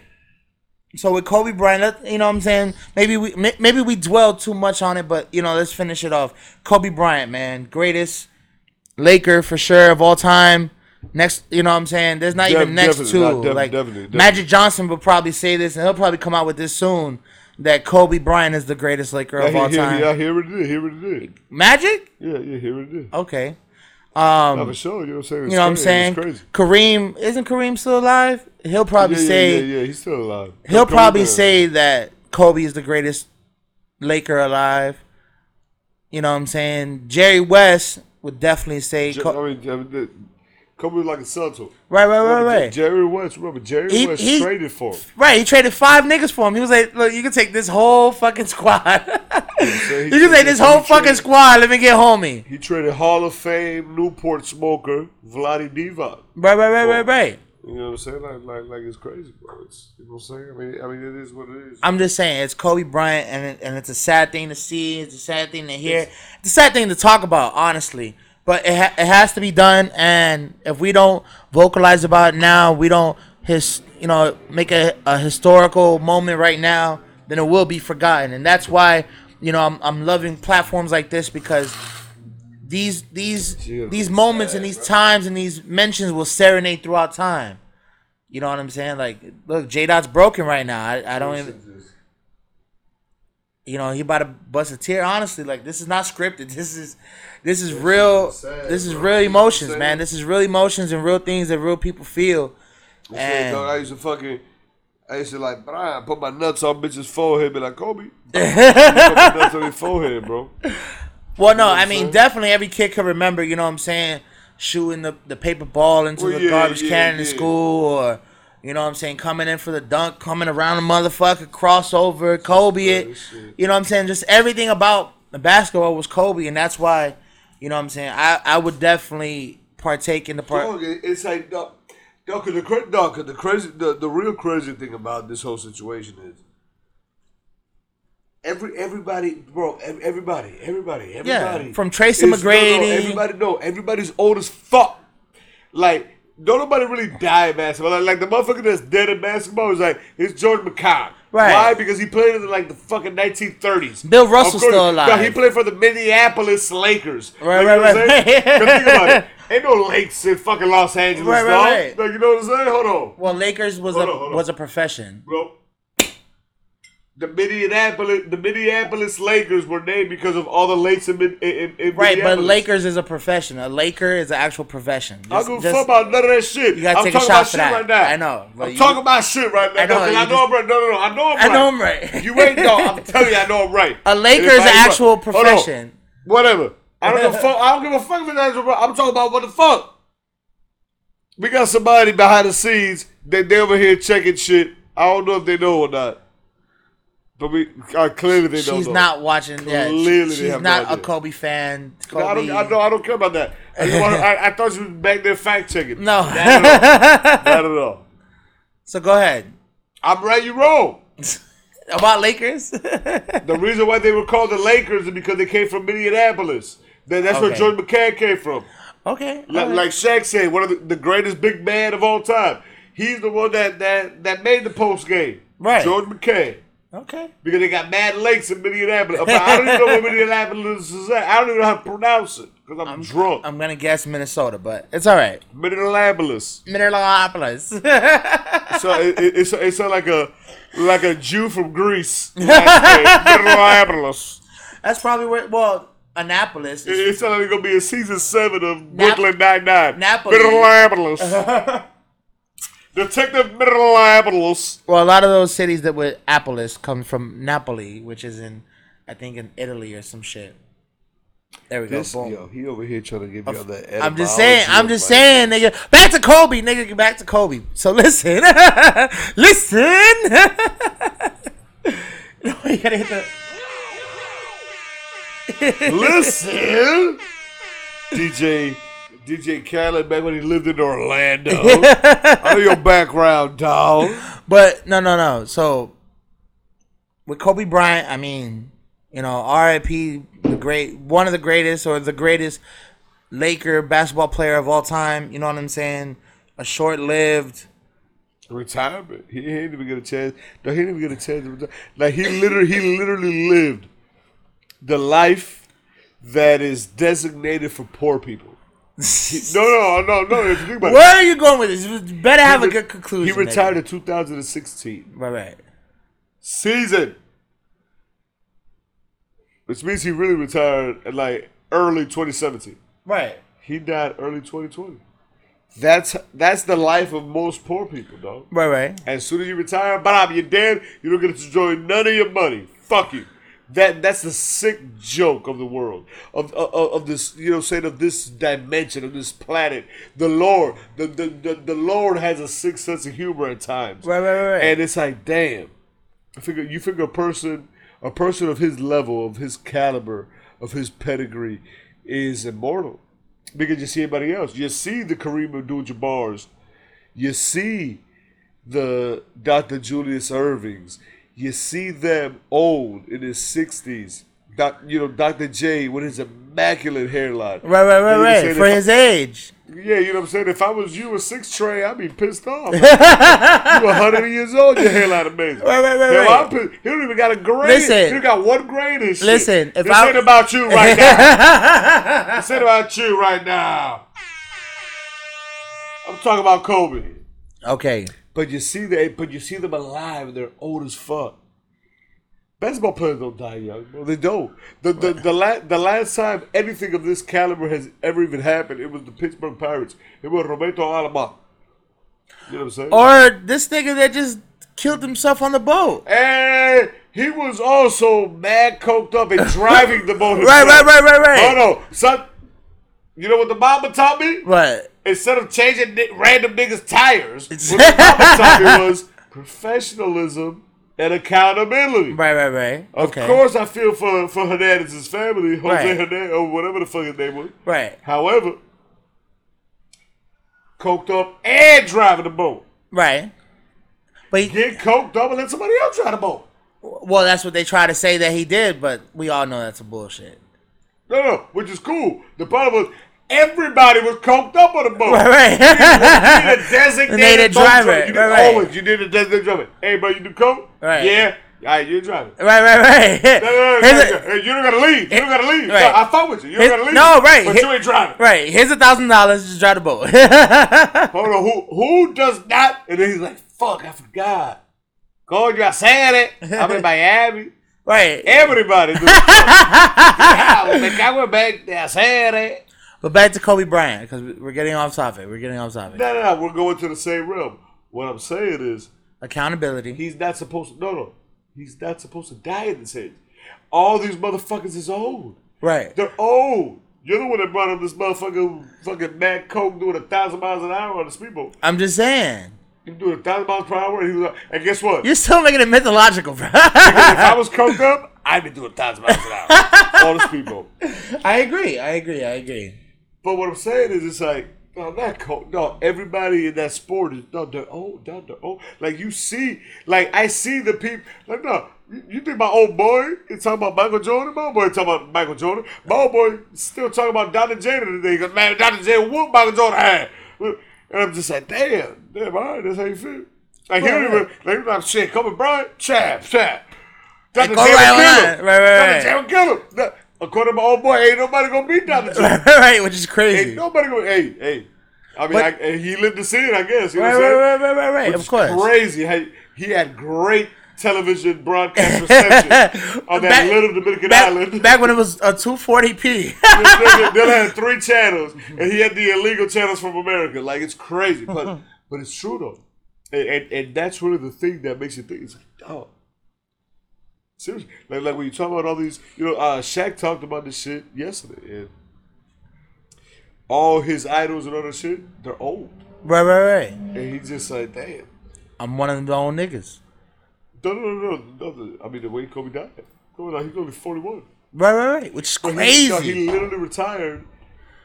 [SPEAKER 1] So with Kobe Bryant, you know what I'm saying? Maybe we maybe we dwell too much on it, but you know, let's finish it off. Kobe Bryant, man, greatest Laker for sure of all time. Next, you know what I'm saying? There's not
[SPEAKER 3] Def-
[SPEAKER 1] even next two.
[SPEAKER 3] not definitely,
[SPEAKER 1] like
[SPEAKER 3] definitely, definitely.
[SPEAKER 1] Magic Johnson will probably say this, and he'll probably come out with this soon. That Kobe Bryant is the greatest Laker of
[SPEAKER 3] yeah,
[SPEAKER 1] all
[SPEAKER 3] he,
[SPEAKER 1] time.
[SPEAKER 3] yeah, here it is. Here it is.
[SPEAKER 1] Magic?
[SPEAKER 3] Yeah, yeah, here it is.
[SPEAKER 1] Okay.
[SPEAKER 3] Um, for sure, you know what I'm saying? It's
[SPEAKER 1] You know what I'm saying?
[SPEAKER 3] Crazy.
[SPEAKER 1] Kareem isn't Kareem still alive? He'll probably
[SPEAKER 3] Yeah, yeah,
[SPEAKER 1] say
[SPEAKER 3] yeah, yeah, he's still alive.
[SPEAKER 1] he'll
[SPEAKER 3] Kobe
[SPEAKER 1] probably
[SPEAKER 3] Bryant.
[SPEAKER 1] say that Kobe is the greatest Laker alive. You know what I'm saying? Jerry West would definitely say
[SPEAKER 3] Je- I mean, I mean, Kobe like a to
[SPEAKER 1] right, right, right,
[SPEAKER 3] Remember,
[SPEAKER 1] right.
[SPEAKER 3] Jerry West, remember Jerry
[SPEAKER 1] He-
[SPEAKER 3] West
[SPEAKER 1] he-
[SPEAKER 3] traded for him.
[SPEAKER 1] Right, he traded five niggas for him. He was like, "Look, you can take this whole fucking squad. (laughs)
[SPEAKER 3] he
[SPEAKER 1] you can take this whole fucking
[SPEAKER 3] traded-
[SPEAKER 1] squad. Let me get homie."
[SPEAKER 3] He traded Hall of Fame Newport smoker Vlade Divac.
[SPEAKER 1] Right, right, right, right, right.
[SPEAKER 3] You know what I'm saying? Like, like, like it's crazy, bro. It's, you know what I'm saying? I mean, I mean, it is what it is.
[SPEAKER 1] I'm just saying it's Kobe Bryant, and it, and it's a sad thing to see. It's a sad thing to hear. It's a sad thing to talk about, honestly. But it ha- it has to be done, and if we don't vocalize about it now, we don't his you know make a, a historical moment right now, then it will be forgotten, and that's why you know I'm I'm loving platforms like this because these these these moments and these times and these mentions will serenade throughout time. You know what I'm saying? Like, look, J Dot's broken right now. I, I don't even you know, he about to bust a tear. Honestly, like this is not scripted. (laughs) This is this is real.
[SPEAKER 3] sad,
[SPEAKER 1] This is
[SPEAKER 3] bro.
[SPEAKER 1] real
[SPEAKER 3] You know
[SPEAKER 1] emotions, man. This is real emotions and real things that real people feel. And
[SPEAKER 3] dog, I used to fucking, I used to like, Brian, put my nuts on bitches' forehead, be like, Kobe. (laughs) put my nuts on your forehead, bro.
[SPEAKER 1] well, no,
[SPEAKER 3] what
[SPEAKER 1] I
[SPEAKER 3] I'm
[SPEAKER 1] mean
[SPEAKER 3] saying?
[SPEAKER 1] definitely every kid can remember. You know what I'm saying? Shooting the, the paper ball into
[SPEAKER 3] Well,
[SPEAKER 1] the
[SPEAKER 3] yeah,
[SPEAKER 1] garbage
[SPEAKER 3] yeah,
[SPEAKER 1] can in school, or you know what I'm saying, coming in for the dunk, coming around a motherfucker, crossover, Kobe it. You know what I'm saying? Just everything about the basketball was Kobe, and that's why, you know what I'm saying. I I would definitely partake in the part.
[SPEAKER 3] It's like, dog, 'cause the, 'cause the crazy, the, the real crazy thing about this whole situation is, every everybody, bro, ev- everybody, everybody, everybody.
[SPEAKER 1] from Tracy
[SPEAKER 3] is- no, no,
[SPEAKER 1] McGrady.
[SPEAKER 3] everybody, no, everybody's old as fuck. Like, don't nobody really die in basketball. Like, like the motherfucker that's dead in basketball is like, it's George Mikan.
[SPEAKER 1] Right.
[SPEAKER 3] Why? Because he played in like the fucking 1930s.
[SPEAKER 1] Bill Russell's
[SPEAKER 3] course-
[SPEAKER 1] still
[SPEAKER 3] No,
[SPEAKER 1] alive.
[SPEAKER 3] he played for the Minneapolis Lakers.
[SPEAKER 1] Right,
[SPEAKER 3] Like, you
[SPEAKER 1] right, right.
[SPEAKER 3] think about it. (laughs) Ain't no lakes in fucking Los Angeles,
[SPEAKER 1] Right, right,
[SPEAKER 3] dog.
[SPEAKER 1] right.
[SPEAKER 3] Like, you know what I'm saying? Hold on,
[SPEAKER 1] Well, Lakers was
[SPEAKER 3] Hold
[SPEAKER 1] a
[SPEAKER 3] on, on.
[SPEAKER 1] was a profession.
[SPEAKER 3] bro. The Minneapolis, the Minneapolis Lakers were named because of all the lakes in, in, in, in
[SPEAKER 1] Right, but Lakers is a profession. A Laker is an actual profession.
[SPEAKER 3] I
[SPEAKER 1] Just-
[SPEAKER 3] don't give a fuck about none of that shit.
[SPEAKER 1] You gotta
[SPEAKER 3] I'm
[SPEAKER 1] take a
[SPEAKER 3] talking
[SPEAKER 1] shot
[SPEAKER 3] about
[SPEAKER 1] for
[SPEAKER 3] shit
[SPEAKER 1] that.
[SPEAKER 3] right now.
[SPEAKER 1] I know,
[SPEAKER 3] I'm
[SPEAKER 1] you-
[SPEAKER 3] talking about shit right now.
[SPEAKER 1] I know, you
[SPEAKER 3] I know
[SPEAKER 1] just-
[SPEAKER 3] I'm right. No, no, no. I know I'm
[SPEAKER 1] I
[SPEAKER 3] right.
[SPEAKER 1] know I'm right.
[SPEAKER 3] You ain't know. I'm (laughs) telling you, I know I'm right.
[SPEAKER 1] A Laker is an
[SPEAKER 3] right-
[SPEAKER 1] actual
[SPEAKER 3] on.
[SPEAKER 1] profession.
[SPEAKER 3] Whatever. I don't give a (laughs) fuck. I don't give a fuck if. I'm talking about what the fuck. We got somebody behind the scenes that they over here checking shit. I don't know if they know or not. But we uh, clearly they don't
[SPEAKER 1] She's
[SPEAKER 3] know.
[SPEAKER 1] not watching. Yeah,
[SPEAKER 3] Clearly they
[SPEAKER 1] she's
[SPEAKER 3] have
[SPEAKER 1] not
[SPEAKER 3] no
[SPEAKER 1] a. Kobe fan. Kobe.
[SPEAKER 3] I don't. I. I don't care about that. (laughs) I, I, I thought she was back there fact checking.
[SPEAKER 1] No.
[SPEAKER 3] not at all. (laughs) Not at all.
[SPEAKER 1] so go ahead.
[SPEAKER 3] I'm right. You wrong. (laughs)
[SPEAKER 1] About Lakers.
[SPEAKER 3] The reason why they were called the Lakers is because they came from Minneapolis. That, that's where
[SPEAKER 1] Okay.
[SPEAKER 3] George Mikan came from.
[SPEAKER 1] okay.
[SPEAKER 3] Like,
[SPEAKER 1] alright.
[SPEAKER 3] like Shaq said, one of the, the greatest big man of all time. He's the one that that, that made the post game.
[SPEAKER 1] Right.
[SPEAKER 3] George Mikan.
[SPEAKER 1] Okay.
[SPEAKER 3] Because they got mad lakes in Minneapolis. I don't even know where Minneapolis is at. I don't even know how to pronounce it. because I'm, drunk.
[SPEAKER 1] I'm gonna guess Minnesota, but it's all right.
[SPEAKER 3] Minneapolis.
[SPEAKER 1] Minneapolis. (laughs)
[SPEAKER 3] So it, it, it's it's like a like a Jew from Greece. (laughs) Minneapolis.
[SPEAKER 1] That's probably where. Well, Annapolis.
[SPEAKER 3] It, it's gonna be a season seven of
[SPEAKER 1] Nap-
[SPEAKER 3] Brooklyn Nine Nine. Minneapolis. (laughs) Detective Minneapolis.
[SPEAKER 1] well, a lot of those cities that were Apolis come from Napoli, which is in, I think, in Italy or some shit. There we go. Boom.
[SPEAKER 3] yo, he over here trying to give you all the.
[SPEAKER 1] I'm just saying. I'm just
[SPEAKER 3] like,
[SPEAKER 1] saying, nigga. Back to Kobe, nigga. Get back to Kobe. So listen, (laughs) listen. (laughs) you know, you gotta hit the.
[SPEAKER 3] Listen, (laughs) DJ DJ Khaled back when he lived in Orlando. (laughs) I know your background, dog.
[SPEAKER 1] But no, no, no. So with Kobe Bryant, I mean, you know, R.I.P. the great, one of the greatest or the greatest Laker basketball player of all time. You know what I'm saying? A short-lived.
[SPEAKER 3] Retirement. He didn't even get a chance. No, he didn't even get a chance to retire. Like he literally, he literally lived the life that is designated for poor people. (laughs) No, no, no, no. If you think about it,
[SPEAKER 1] Where are you going with this? You better have a good conclusion.
[SPEAKER 3] He retired
[SPEAKER 1] nigga.
[SPEAKER 3] in 2016
[SPEAKER 1] Right, right.
[SPEAKER 3] season, which means he really retired in like early 2017.
[SPEAKER 1] Right.
[SPEAKER 3] He died early 2020. That's that's the life of most poor people, dog.
[SPEAKER 1] Right, right.
[SPEAKER 3] As soon as you retire, bam, you're dead. You don't get to enjoy none of your money. Fuck you. That that's the sick joke of the world of of, of this you know saying of this dimension of this planet. The Lord, the the, the the Lord has a sick sense of humor at times.
[SPEAKER 1] Right, right, right.
[SPEAKER 3] And it's like, damn. I figure you figure a person a person of his level, of his caliber, of his pedigree, is immortal. Because you see anybody else. You see the Kareem Abdul-Jabbar's. You see the Dr. Julius Ervings. You see them old in his sixties. Doc, you know, Dr. J with his immaculate hairline.
[SPEAKER 1] Right, right, right, right. For his age.
[SPEAKER 3] yeah, you know what I'm saying? If I was you, a six tray, I'd be pissed off. (laughs) you 100 years old, your hairline amazing.
[SPEAKER 1] Right, right, right,
[SPEAKER 3] Hell,
[SPEAKER 1] right.
[SPEAKER 3] I'm pissed. He don't even got a grade.
[SPEAKER 1] Listen.
[SPEAKER 3] He got one grade shit.
[SPEAKER 1] Listen, if
[SPEAKER 3] this
[SPEAKER 1] I-
[SPEAKER 3] ain't about you right (laughs) now. this ain't about you right now. I'm talking about Kobe.
[SPEAKER 1] Okay.
[SPEAKER 3] But you see they, but you see them alive. They're old as fuck. Basketball players don't die young. They don't. The the the, la- the last time anything of this caliber has ever even happened, it was the Pittsburgh Pirates. It was Roberto Alomar. You know what I'm saying?
[SPEAKER 1] Or this nigga that just killed himself on the boat.
[SPEAKER 3] and he was also mad coked up and (laughs) driving the boat.
[SPEAKER 1] Right, right, right, right, right.
[SPEAKER 3] Oh no, son. You know what the mama taught me?
[SPEAKER 1] What?
[SPEAKER 3] Instead of changing random niggas' tires, what the me (laughs) was professionalism and accountability.
[SPEAKER 1] Right, right, right.
[SPEAKER 3] Of
[SPEAKER 1] okay.
[SPEAKER 3] course, I feel for for Hernandez's family, Jose
[SPEAKER 1] Right.
[SPEAKER 3] Hernandez, or whatever the fuck his name was.
[SPEAKER 1] Right,
[SPEAKER 3] However, coked up and driving the boat.
[SPEAKER 1] right. But he,
[SPEAKER 3] Get coked up and let somebody else drive the boat.
[SPEAKER 1] well, that's what they try to say that he did, but we all know that's a bullshit.
[SPEAKER 3] No, no, which is cool. The problem was everybody was coked up on the boat.
[SPEAKER 1] Right,
[SPEAKER 3] You
[SPEAKER 1] right.
[SPEAKER 3] need a designated
[SPEAKER 1] driver.
[SPEAKER 3] You need,
[SPEAKER 1] right, right.
[SPEAKER 3] Always, you need a designated driver. Hey, bro, you do coke?
[SPEAKER 1] Right.
[SPEAKER 3] Yeah. All right, you're driving.
[SPEAKER 1] right, right, right.
[SPEAKER 3] No, no, no, no, no, You don't gotta leave. You don't gotta leave.
[SPEAKER 1] Right.
[SPEAKER 3] No, I fuck with you. You don't
[SPEAKER 1] His-
[SPEAKER 3] gotta leave.
[SPEAKER 1] no, right.
[SPEAKER 3] But
[SPEAKER 1] His-
[SPEAKER 3] you ain't driving.
[SPEAKER 1] Right, here's a thousand dollars. Just drive the boat. (laughs)
[SPEAKER 3] Hold on. Who who does not? And then he's like, "Fuck, I forgot." Coño, hacer it. I'm in (laughs) Miami.
[SPEAKER 1] right.
[SPEAKER 3] Everybody. Do (laughs) yeah, cago en veinte de hacer it.
[SPEAKER 1] But back to Kobe Bryant because we're getting off topic. We're getting off topic.
[SPEAKER 3] No, no, no. We're going to the same realm. What I'm saying is,
[SPEAKER 1] Accountability.
[SPEAKER 3] he's not supposed to. No, no. He's not supposed to die at this age. All these motherfuckers is old.
[SPEAKER 1] Right.
[SPEAKER 3] They're old. You're the one that brought up this motherfucker fucking mad coke doing a thousand miles an hour on the speedboat.
[SPEAKER 1] I'm just saying.
[SPEAKER 3] He was doing a thousand miles per hour, and he was like, and guess what?
[SPEAKER 1] You're still making it mythological, bro.
[SPEAKER 3] if I was (laughs) coked up, I'd be doing a thousand miles an hour (laughs) on the speedboat.
[SPEAKER 1] I agree. I agree. I agree.
[SPEAKER 3] But what I'm saying is, it's like, no, not coke. No, everybody in that sport is no, they're old. No, they're old. Like you see, like I see the people. Like no, you, you think my old boy is talking about Michael Jordan? My old boy talking about Michael Jordan. My old boy still talking about Dr. J today. Because man, Dr. J whooped Michael Jordan had. And I'm just like, damn, damn, all right, that's how you feel. Like he don't even like, like shit. Kobe Bryant, chap, chap. Dr. J
[SPEAKER 1] go
[SPEAKER 3] will
[SPEAKER 1] right
[SPEAKER 3] kill
[SPEAKER 1] on.
[SPEAKER 3] him.
[SPEAKER 1] Right, right,
[SPEAKER 3] Dr.
[SPEAKER 1] right.
[SPEAKER 3] Will kill him. According to my old boy, ain't nobody gonna beat Dr. J. (laughs)
[SPEAKER 1] right, which is crazy.
[SPEAKER 3] ain't nobody gonna. Hey, hey. I mean,
[SPEAKER 1] But-
[SPEAKER 3] I, he lived to see it. I guess. You know
[SPEAKER 1] Right,
[SPEAKER 3] what I'm saying?
[SPEAKER 1] right, right, right, right, right.
[SPEAKER 3] Which
[SPEAKER 1] Of course.
[SPEAKER 3] Crazy. How he had great television broadcast (laughs) reception on that
[SPEAKER 1] Back-
[SPEAKER 3] little Dominican
[SPEAKER 1] Back,
[SPEAKER 3] island.
[SPEAKER 1] back when it was a 240p.
[SPEAKER 3] This nigga Dylan had (laughs) three channels, and he had the illegal channels from America. Like it's crazy, but but it's true though, and, and and that's really the thing that makes you think. It's like, oh, seriously, like like when you talk about all these, you know, uh, Shaq talked about this shit yesterday, and all his idols and all that shit, they're old,
[SPEAKER 1] right, right, right.
[SPEAKER 3] and he's just like, damn.
[SPEAKER 1] I'm one of them old niggas.
[SPEAKER 3] No, no, no, no, no. I mean, the way Kobe died, Kobe died, he's only forty-one.
[SPEAKER 1] Right, right, right. Which is
[SPEAKER 3] But he-
[SPEAKER 1] crazy.
[SPEAKER 3] He, literally retired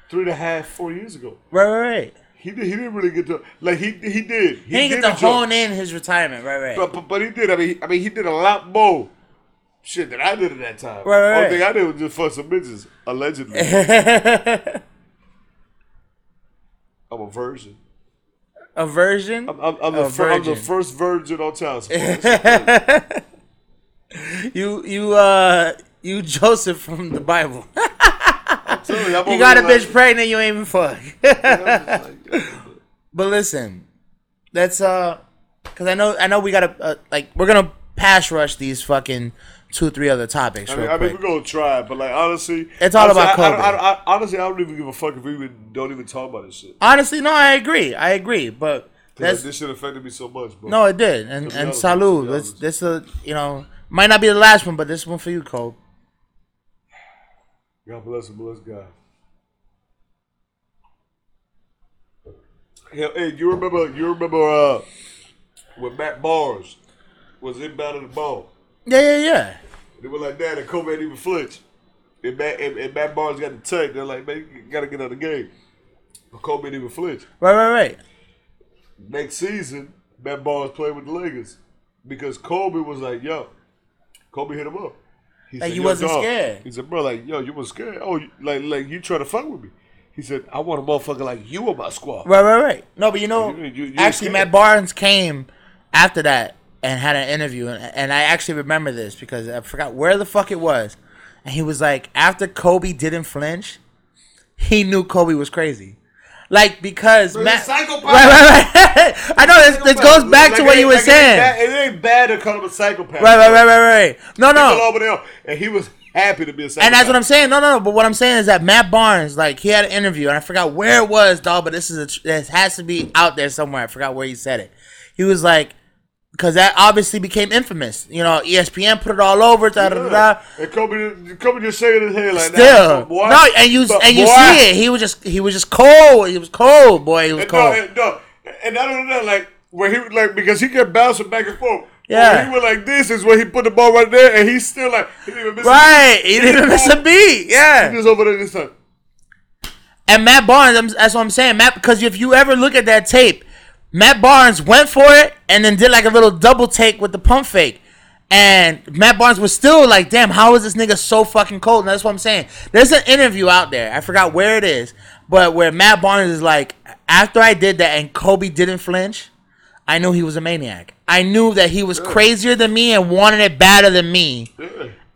[SPEAKER 3] three and a half, four years ago.
[SPEAKER 1] right, right, right.
[SPEAKER 3] He did, he didn't really get to like he he did.
[SPEAKER 1] He didn't get to hone in his retirement. Right, right.
[SPEAKER 3] but, but but he did. I mean, he, I mean, he did a lot more shit that I did at that time.
[SPEAKER 1] Right, right,
[SPEAKER 3] Only thing I did was just fuck some bitches, allegedly. (laughs) I'm a virgin.
[SPEAKER 1] a version.
[SPEAKER 3] I'm, I'm, I'm, the, fir- I'm the first virgin on town. support. (laughs)
[SPEAKER 1] You, you, uh, you Joseph from the Bible. (laughs)
[SPEAKER 3] I'm
[SPEAKER 1] you got a bitch pregnant, you ain't even fuck. But listen, that's uh, cause I know I know we gotta uh, like we're gonna pass rush these fucking two or three other topics
[SPEAKER 3] I mean, I mean, we're gonna try, but like honestly,
[SPEAKER 1] It's all
[SPEAKER 3] honestly,
[SPEAKER 1] about
[SPEAKER 3] I, I, I, I, honestly, I don't even give a fuck if we even don't even talk about this shit.
[SPEAKER 1] Honestly, no, I agree, I agree, but that's
[SPEAKER 3] this shit affected me so much, bro.
[SPEAKER 1] no, it did, and and
[SPEAKER 3] honest,
[SPEAKER 1] salud. This this a you know might not be the last one, but this one for you, Cole.
[SPEAKER 3] God bless him, bless God. Hey, you remember? You remember uh, when Matt Barnes was inbounding the ball?
[SPEAKER 1] Yeah, yeah, yeah.
[SPEAKER 3] They were like that, and Kobe didn't even flinch. And Matt, and, and Matt Barnes got the tech. They're like, man, you gotta get out of the game. But Kobe didn't even flinch.
[SPEAKER 1] Right, right, right.
[SPEAKER 3] Next season, Matt Barnes played with the Lakers because Kobe was like, yo, Kobe hit him up. He
[SPEAKER 1] Like,
[SPEAKER 3] said,
[SPEAKER 1] you wasn't
[SPEAKER 3] dog."
[SPEAKER 1] scared.
[SPEAKER 3] He said, bro, like, yo, you was scared. Oh, you, like, like you trying to fuck with me. He said, I want a motherfucker like you on my squad.
[SPEAKER 1] Right, right, right. No, but you know,
[SPEAKER 3] You- you- you
[SPEAKER 1] actually,
[SPEAKER 3] scared.
[SPEAKER 1] Matt Barnes came after that and had an interview, and, and I actually remember this because I forgot where the fuck it was, and he was like, after Kobe didn't flinch, he knew Kobe was crazy. Like because
[SPEAKER 3] He's
[SPEAKER 1] Matt, right, right, right. (laughs) I know this, this goes back
[SPEAKER 3] Like,
[SPEAKER 1] to what you were
[SPEAKER 3] like,
[SPEAKER 1] saying.
[SPEAKER 3] It ain't, bad, it ain't bad to call him a psychopath.
[SPEAKER 1] Right, right, right, right, right. No, no.
[SPEAKER 3] over there. And he was happy to be a psychopath.
[SPEAKER 1] And that's what I'm saying. No, no, no. But what I'm saying is that Matt Barnes, like, he had an interview, and I forgot where it was, dog. But this is a, this has to be out there somewhere. I forgot where he said it. He was like, because that obviously became infamous. You know, ESPN put it all over. Da, da, da.
[SPEAKER 3] And Kobe, Kobe just shaking his head like
[SPEAKER 1] Still,
[SPEAKER 3] that. Boy,
[SPEAKER 1] no, and you
[SPEAKER 3] but
[SPEAKER 1] and you
[SPEAKER 3] boy,
[SPEAKER 1] see it. He was just he was just cold. He was cold, boy. He was
[SPEAKER 3] And
[SPEAKER 1] cold.
[SPEAKER 3] no, and, no, and not only that, like where he like because he kept bouncing back and forth.
[SPEAKER 1] Yeah.
[SPEAKER 3] When he went like this is where he put the ball right there, and he's still like he didn't even miss.
[SPEAKER 1] Right, he didn't even miss a beat. Yeah, he
[SPEAKER 3] just over there this time.
[SPEAKER 1] And Matt Barnes, that's what I'm saying, Matt. Because if you ever look at that tape, Matt Barnes went for it and then did like a little double take with the pump fake. And Matt Barnes was still like, damn, how is this nigga so fucking cold? And that's what I'm saying. There's an interview out there. I forgot where it is, but where Matt Barnes is like, after I did that and Kobe didn't flinch, I knew he was a maniac. I knew that he was crazier than me and wanted it better than me
[SPEAKER 3] Yeah.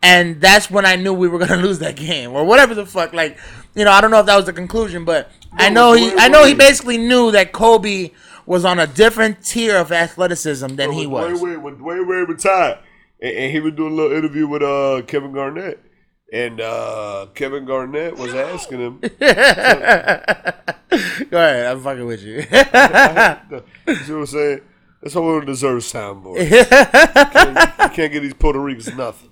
[SPEAKER 1] and that's when I knew we were (laughs) gonna lose that game or whatever the fuck. Like, you know, I don't know if that was the conclusion, but I know he, I know he basically knew that Kobe was on a different tier of athleticism than he was.
[SPEAKER 3] Dwyane Wade, when Dwyane Wade retired, and, and he was doing a little interview with uh Kevin Garnett, and uh Kevin Garnett was asking him. (laughs)
[SPEAKER 1] Go ahead, I'm fucking with you.
[SPEAKER 3] you (laughs) see what I'm saying? That's why we don't deserve soundboard. you, can't, you can't get these Puerto Ricans nothing.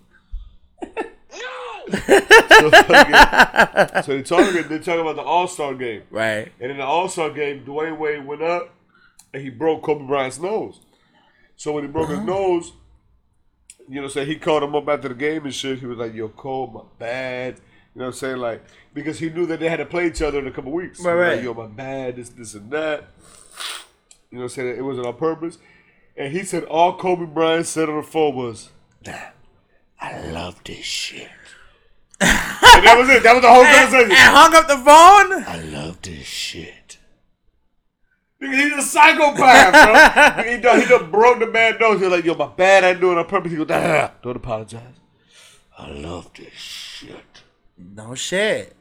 [SPEAKER 3] so, fucking- so they talking they talking about the All Star game,
[SPEAKER 1] right.
[SPEAKER 3] and in the All Star game, Dwyane Wade went up and he broke Kobe Bryant's nose. So when he broke
[SPEAKER 1] Uh-huh.
[SPEAKER 3] his nose, you know, say he called him up after the game and shit. He was like, "Yo, Kobe, my bad." You know what I'm saying? Like because he knew that they had to play each other in a couple weeks.
[SPEAKER 1] Right, right.
[SPEAKER 3] Like, Yo, my bad. This, this, and that. You know what I'm saying? It wasn't on purpose. And he said all Kobe Bryant said on the phone was,
[SPEAKER 1] I love this shit.
[SPEAKER 3] and that was it. That was the whole (laughs)
[SPEAKER 1] And,
[SPEAKER 3] conversation.
[SPEAKER 1] and hung up the phone.
[SPEAKER 3] I love this shit. Nigga, he's a psychopath, bro. (laughs) he, done, he done broke the man nose. He's like, yo, my bad, I do it on purpose. He go, nah, nah, nah, don't apologize. I love this shit.
[SPEAKER 1] No shit.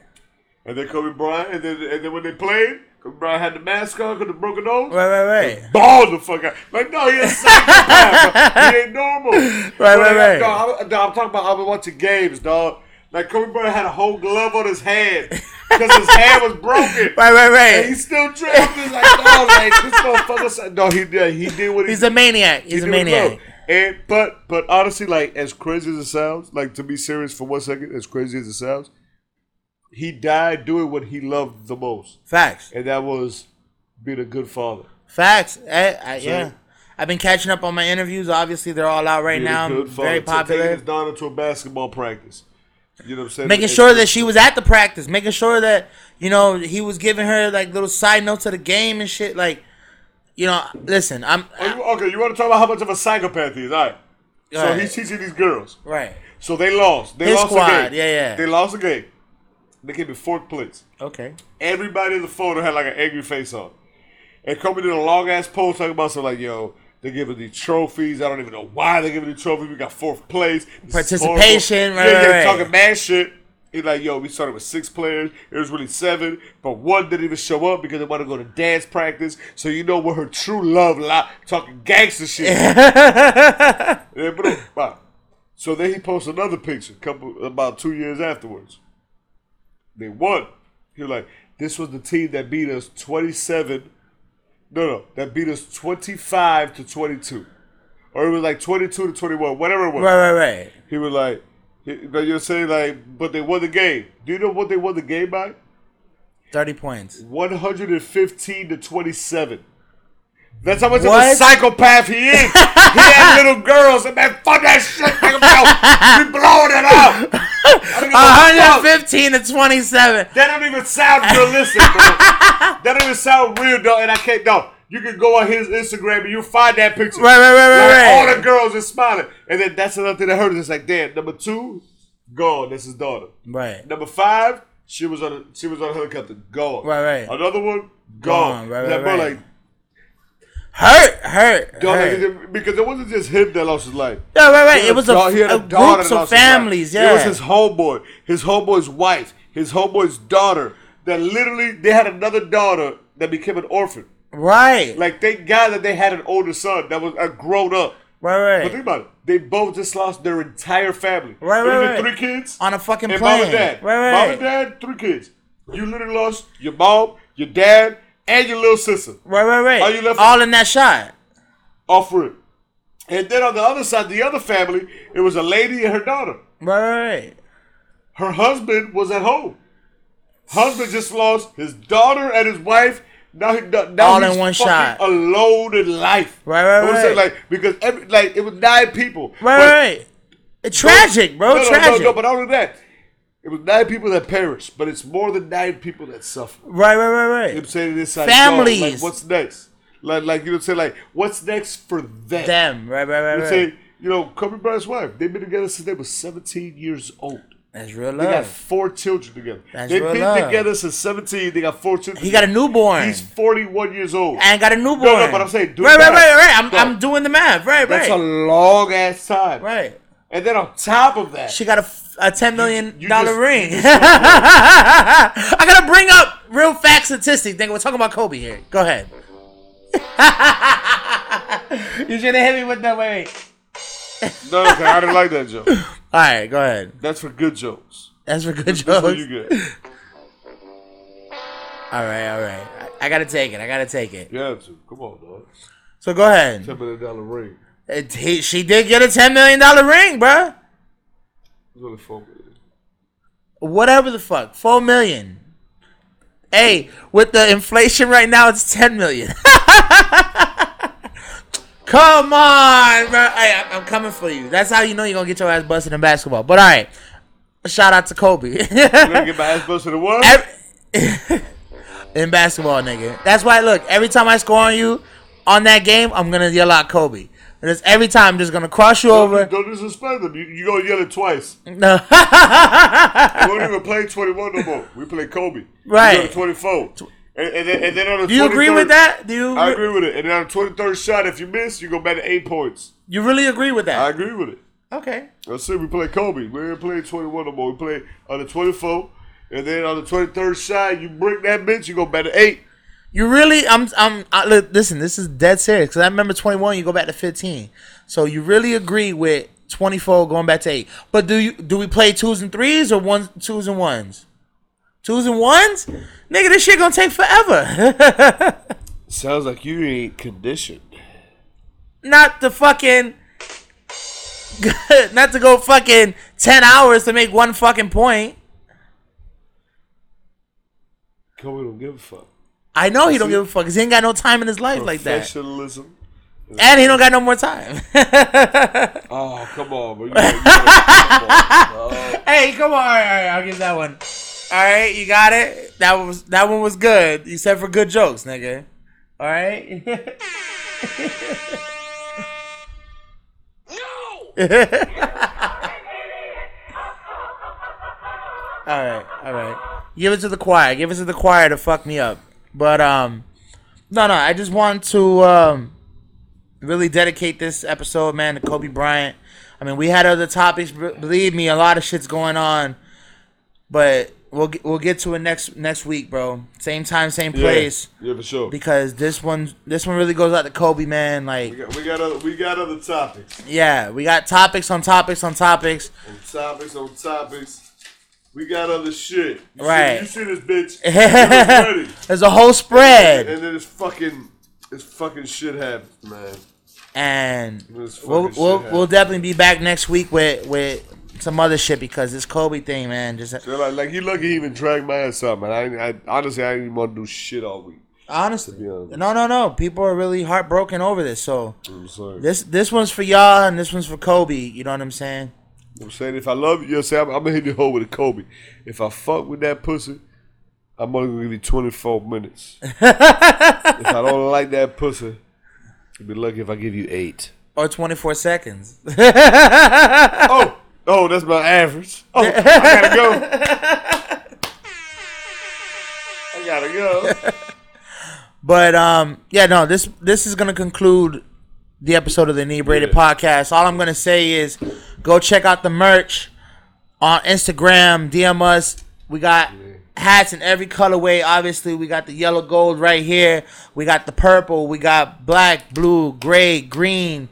[SPEAKER 3] And then Kobe Bryant, and then and then when they played, Kobe Bryant had the mask on because the broken nose.
[SPEAKER 1] Right, right, right.
[SPEAKER 3] Balled the fuck out. Like, no, he a psychopath. bro. he ain't normal. (laughs)
[SPEAKER 1] Right,
[SPEAKER 3] But, uh,
[SPEAKER 1] right,
[SPEAKER 3] like,
[SPEAKER 1] right.
[SPEAKER 3] dog, I'm, I'm talking about I've been watching games, dog. Like Kobe Bryant had a whole glove on his hand because his hand was broken.
[SPEAKER 1] Right, right,
[SPEAKER 3] And he still trapped. He's like, no, like this motherfucker. No, he did. He did what he
[SPEAKER 1] He's a maniac. He's a
[SPEAKER 3] he he
[SPEAKER 1] maniac.
[SPEAKER 3] And but but honestly, like as crazy as it sounds, like to be serious for one second, as crazy as it sounds, he died doing what he loved the most,
[SPEAKER 1] Facts.
[SPEAKER 3] and that was being a good father.
[SPEAKER 1] Facts. Eh, I, I, yeah. I've been catching up on my interviews. Obviously, they're all out right now.
[SPEAKER 3] a.
[SPEAKER 1] Very
[SPEAKER 3] Ta- Taking his daughter to a basketball practice. You know what I'm saying?
[SPEAKER 1] Making sure that she was at the practice. Making sure that you know he was giving her like little side notes of the game and shit. Like, you know, listen, I'm
[SPEAKER 3] Oh, you- okay, you want to talk about how much of a psychopath he is? All right. So he's teaching these girls.
[SPEAKER 1] right.
[SPEAKER 3] So they lost. They
[SPEAKER 1] His
[SPEAKER 3] lost
[SPEAKER 1] squad,
[SPEAKER 3] the game.
[SPEAKER 1] yeah, yeah.
[SPEAKER 3] They lost the game. They came in fourth place.
[SPEAKER 1] Okay.
[SPEAKER 3] everybody in the photo had like an angry face on. And Kobe did a long ass post talking about something like, yo, they're giving these trophies. I don't even know why they're giving the trophies. We got fourth place. This.
[SPEAKER 1] Participation, right,
[SPEAKER 3] Yeah,
[SPEAKER 1] right,
[SPEAKER 3] talking mad shit. He's like, yo, we started with six players. It was really seven, but one didn't even show up because they wanted to go to dance practice. So you know where her true love lie. Talking gangster shit. (laughs) yeah, bro. Wow. Uh, so then he posted another picture, couple about two years afterwards. They won. He was like, this was the team that beat us 27. No, no, that beat us 25 to 22. Or it was like 22 to 21, whatever it was.
[SPEAKER 1] Right, right, right.
[SPEAKER 3] He was like, but you're saying like, but they won the game. Do you know what they won the game by?
[SPEAKER 1] Thirty points.
[SPEAKER 3] 115 to 27. That's how much of a
[SPEAKER 1] What?
[SPEAKER 3] psychopath he is. he had (laughs) little girls and man, fuck that shit. Take him out. We blowing it up. I don't give a fuck.
[SPEAKER 1] 115 to 27.
[SPEAKER 3] That don't even sound realistic, bro. that don't even sound real, though. And I can't, no. You can go on his Instagram and you'll find that picture.
[SPEAKER 1] Right, right, right, right,
[SPEAKER 3] Like, All
[SPEAKER 1] right.
[SPEAKER 3] the girls are smiling. And then that's another thing that hurt us. It's like, damn, number two, gone. That's his daughter.
[SPEAKER 1] Right.
[SPEAKER 3] Number five, she was on a she was on a helicopter. Gone.
[SPEAKER 1] Right, right.
[SPEAKER 3] Another one,
[SPEAKER 1] Gone,
[SPEAKER 3] gone.
[SPEAKER 1] right,
[SPEAKER 3] that
[SPEAKER 1] right,
[SPEAKER 3] bro,
[SPEAKER 1] right.
[SPEAKER 3] like,
[SPEAKER 1] Hurt, hurt.
[SPEAKER 3] dog,
[SPEAKER 1] hurt.
[SPEAKER 3] because it wasn't just him that lost his life.
[SPEAKER 1] Yeah, right, right. It was a,
[SPEAKER 3] dog-
[SPEAKER 1] a
[SPEAKER 3] that
[SPEAKER 1] groups of
[SPEAKER 3] lost his life.
[SPEAKER 1] families.
[SPEAKER 3] It was his homeboy, his homeboy's wife, his homeboy's daughter. That literally, they had another daughter that became an orphan.
[SPEAKER 1] Right.
[SPEAKER 3] Like, thank God that they had an older son that was a grown up.
[SPEAKER 1] Right, right.
[SPEAKER 3] But think about it. They both just lost their entire family.
[SPEAKER 1] Right, right, right.
[SPEAKER 3] Three kids
[SPEAKER 1] On a fucking
[SPEAKER 3] and
[SPEAKER 1] plane.
[SPEAKER 3] mom and dad.
[SPEAKER 1] Right, right.
[SPEAKER 3] Mom and dad, three kids. You literally lost your mom, your dad, and your little sister.
[SPEAKER 1] Right, right, right.
[SPEAKER 3] Are you left-
[SPEAKER 1] All in that shot.
[SPEAKER 3] Oh, Off rip. And then on the other side, the other family, it was a lady and her daughter.
[SPEAKER 1] Right, right, right.
[SPEAKER 3] Her husband was at home. Husband just lost his daughter and his wife. Now he now
[SPEAKER 1] All in one shot.
[SPEAKER 3] alone in life.
[SPEAKER 1] Right, right,
[SPEAKER 3] I'm saying,
[SPEAKER 1] right.
[SPEAKER 3] like because every like it was nine people.
[SPEAKER 1] Right, right, right. It's tragic, bro.
[SPEAKER 3] No, no,
[SPEAKER 1] tragic.
[SPEAKER 3] No, no, but not only that, it was nine people that perished, but it's more than nine people that suffer.
[SPEAKER 1] right, right, right,
[SPEAKER 3] You know
[SPEAKER 1] right.
[SPEAKER 3] I'm saying? This side,
[SPEAKER 1] Families.
[SPEAKER 3] Like, what's next? Like, like you know, what I'm saying like, what's next for them?
[SPEAKER 1] Them. Right, right, right,
[SPEAKER 3] You know,
[SPEAKER 1] right.
[SPEAKER 3] say, you know, Kobe Bryant's wife. They've been together since they were 17 years old.
[SPEAKER 1] That's real
[SPEAKER 3] They got four children together.
[SPEAKER 1] That's
[SPEAKER 3] They've
[SPEAKER 1] real
[SPEAKER 3] been
[SPEAKER 1] love.
[SPEAKER 3] together since 17. They got four children.
[SPEAKER 1] He got a newborn.
[SPEAKER 3] He's 41 years old.
[SPEAKER 1] and got a newborn.
[SPEAKER 3] No, no, but I'm saying, do
[SPEAKER 1] right,
[SPEAKER 3] the
[SPEAKER 1] right, right, right. I'm,
[SPEAKER 3] No.
[SPEAKER 1] I'm doing the math. Right, right.
[SPEAKER 3] That's a long ass time.
[SPEAKER 1] right.
[SPEAKER 3] And then on top of that,
[SPEAKER 1] She got a ten million dollar ring. (laughs) I gotta bring up real fact statistics. Nigga, we're talking about Kobe here. Go ahead. (laughs) you should have hit me with that. Wait, wait.
[SPEAKER 3] no, no, I didn't like that joke. (laughs)
[SPEAKER 1] All right, go ahead.
[SPEAKER 3] That's for good jokes.
[SPEAKER 1] That's for good
[SPEAKER 3] That's
[SPEAKER 1] jokes.
[SPEAKER 3] you get.
[SPEAKER 1] All right, all right. I, I gotta take it. I gotta take it.
[SPEAKER 3] You have to. Come on, dog.
[SPEAKER 1] So go ahead.
[SPEAKER 3] Ten million dollar ring.
[SPEAKER 1] It, he, she did get a ten million dollar ring, bruh.
[SPEAKER 3] It's only four million.
[SPEAKER 1] Whatever the fuck, four million. Hey, with the inflation right now, it's ten million. (laughs) Come on, bro. Hey, I'm coming for you. That's how you know you're gonna get your ass busted in basketball. But all right, shout out to Kobe. (laughs)
[SPEAKER 3] You gonna get my ass busted in what?
[SPEAKER 1] Every- (laughs) in basketball, nigga. That's why. Look, every time I score on you on that game, I'm gonna yell out Kobe. And it's every time I'm just gonna cross you over.
[SPEAKER 3] Don't disrespect them. You, you gonna yell it twice. (laughs)
[SPEAKER 1] No.
[SPEAKER 3] We don't even play 21 no more. We play Kobe.
[SPEAKER 1] Right.
[SPEAKER 3] To 24. And, and, then, and then on the
[SPEAKER 1] Do you agree with that? Do you?
[SPEAKER 3] I
[SPEAKER 1] Agree?
[SPEAKER 3] with it. And then on the 23rd shot, if you miss, you go back to eight points.
[SPEAKER 1] You really agree with that?
[SPEAKER 3] I agree with it.
[SPEAKER 1] Okay.
[SPEAKER 3] Let's see, we play Kobe. We ain't playing 21 no more. We play on the 24, and then on the 23rd side, you break that bitch, you go back to 8.
[SPEAKER 1] You really? I'm. I'm. I, li- listen, this is dead serious because I remember 21. You go back to 15. So you really agree with 24 going back to eight? But do you do we play twos and threes or ones, twos and ones? Twos and ones? Nigga, this shit gonna take forever. (laughs)
[SPEAKER 3] Sounds like you ain't conditioned.
[SPEAKER 1] not to fucking. (laughs) not to go fucking 10 hours to make one fucking point.
[SPEAKER 3] Kobe don't give a fuck.
[SPEAKER 1] I know he don't give a fuck because he ain't got no time in his life like that.
[SPEAKER 3] Professionalism.
[SPEAKER 1] And he don't got no more time. (laughs)
[SPEAKER 3] Oh, come on, bro. You gotta- you gotta- come on.
[SPEAKER 1] Hey, come on. All right, all right, I'll give that one. All right, you got it. That was that one was good. You said for good jokes, nigga. All right. (laughs) no. (laughs) all right, all right. Give it to the choir. Give it to the choir to fuck me up. But um, no, no. I just want to um really dedicate this episode, man, to Kobe Bryant. I mean, we had other topics. Believe me, a lot of shit's going on, but we'll get, we'll get to it next next week, bro. Same time, same place.
[SPEAKER 3] Yeah, yeah, for sure.
[SPEAKER 1] Because this one this one really goes out to Kobe, man. Like,
[SPEAKER 3] We got, we got other we got other topics.
[SPEAKER 1] yeah, we got topics on topics on topics.
[SPEAKER 3] On topics on topics. We got other shit. You
[SPEAKER 1] Right.
[SPEAKER 3] See, you see this bitch? (laughs) It's.
[SPEAKER 1] There's a whole spread,
[SPEAKER 3] And then this fucking this fucking shit happens, man.
[SPEAKER 1] and we'll we'll, we'll definitely be back next week with with some other shit because this Kobe thing, man. Just
[SPEAKER 3] So like, like you lucky he even dragged my ass up, man. I, I honestly I didn't even want to do shit all week.
[SPEAKER 1] honestly,
[SPEAKER 3] honest.
[SPEAKER 1] no, no, no. People are really heartbroken over this. So
[SPEAKER 3] I'm sorry.
[SPEAKER 1] this this one's for y'all, and this one's for Kobe. You know what I'm saying?
[SPEAKER 3] I'm saying if I love you, you know, I'm, I'm gonna hit you home with a Kobe. If I fuck with that pussy, I'm only gonna give you 24 minutes. (laughs) if I don't like that pussy, you'd be lucky if I give you eight.
[SPEAKER 1] Or 24 seconds. (laughs)
[SPEAKER 3] Oh, oh, that's my average. Oh, I gotta go. I gotta go. (laughs)
[SPEAKER 1] But um, yeah, no, this this is gonna conclude the episode of the Inebriated
[SPEAKER 3] Yeah.
[SPEAKER 1] Podcast. All I'm gonna say is go check out the merch on Instagram. DM us. We got hats in every colorway. Obviously, we got the yellow gold right here. We got the purple. We got black, blue, gray, green,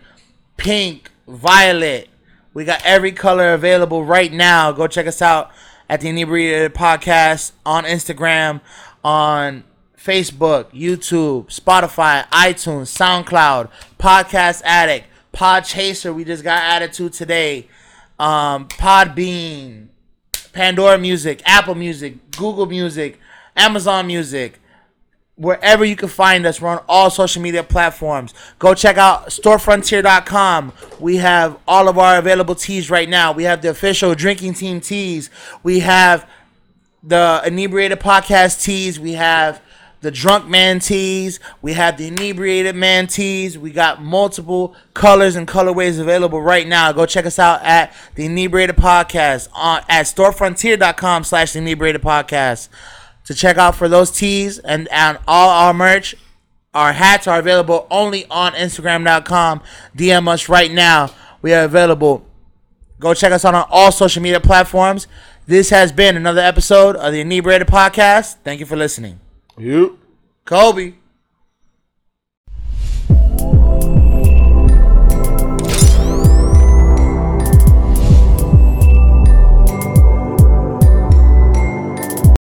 [SPEAKER 1] pink, violet. We got every color available right now. Go check us out at the Inebriated Podcast on Instagram, on Facebook, YouTube, Spotify, iTunes, SoundCloud, Podcast Addict, Podchaser. We just got added to today. Um, Podbean, Pandora Music, Apple Music, Google Music, Amazon Music wherever you can find us. We're on all social media platforms. Go check out storefrontier.com. We have all of our available tees right now. We have the official drinking team tees. We have the inebriated podcast tees. We have the drunk man tees. We have the inebriated man tees. We got multiple colors and colorways available right now. Go check us out at the inebriated podcast on at storefrontier.com slash the inebriated podcast to check out for those tees and, and all our merch. Our hats are available only on Instagram.com. DM us right now. We are available. Go check us out on all social media platforms. This has been another episode of the Inebriated Podcast. Thank you for listening.
[SPEAKER 3] You.
[SPEAKER 1] Kobe.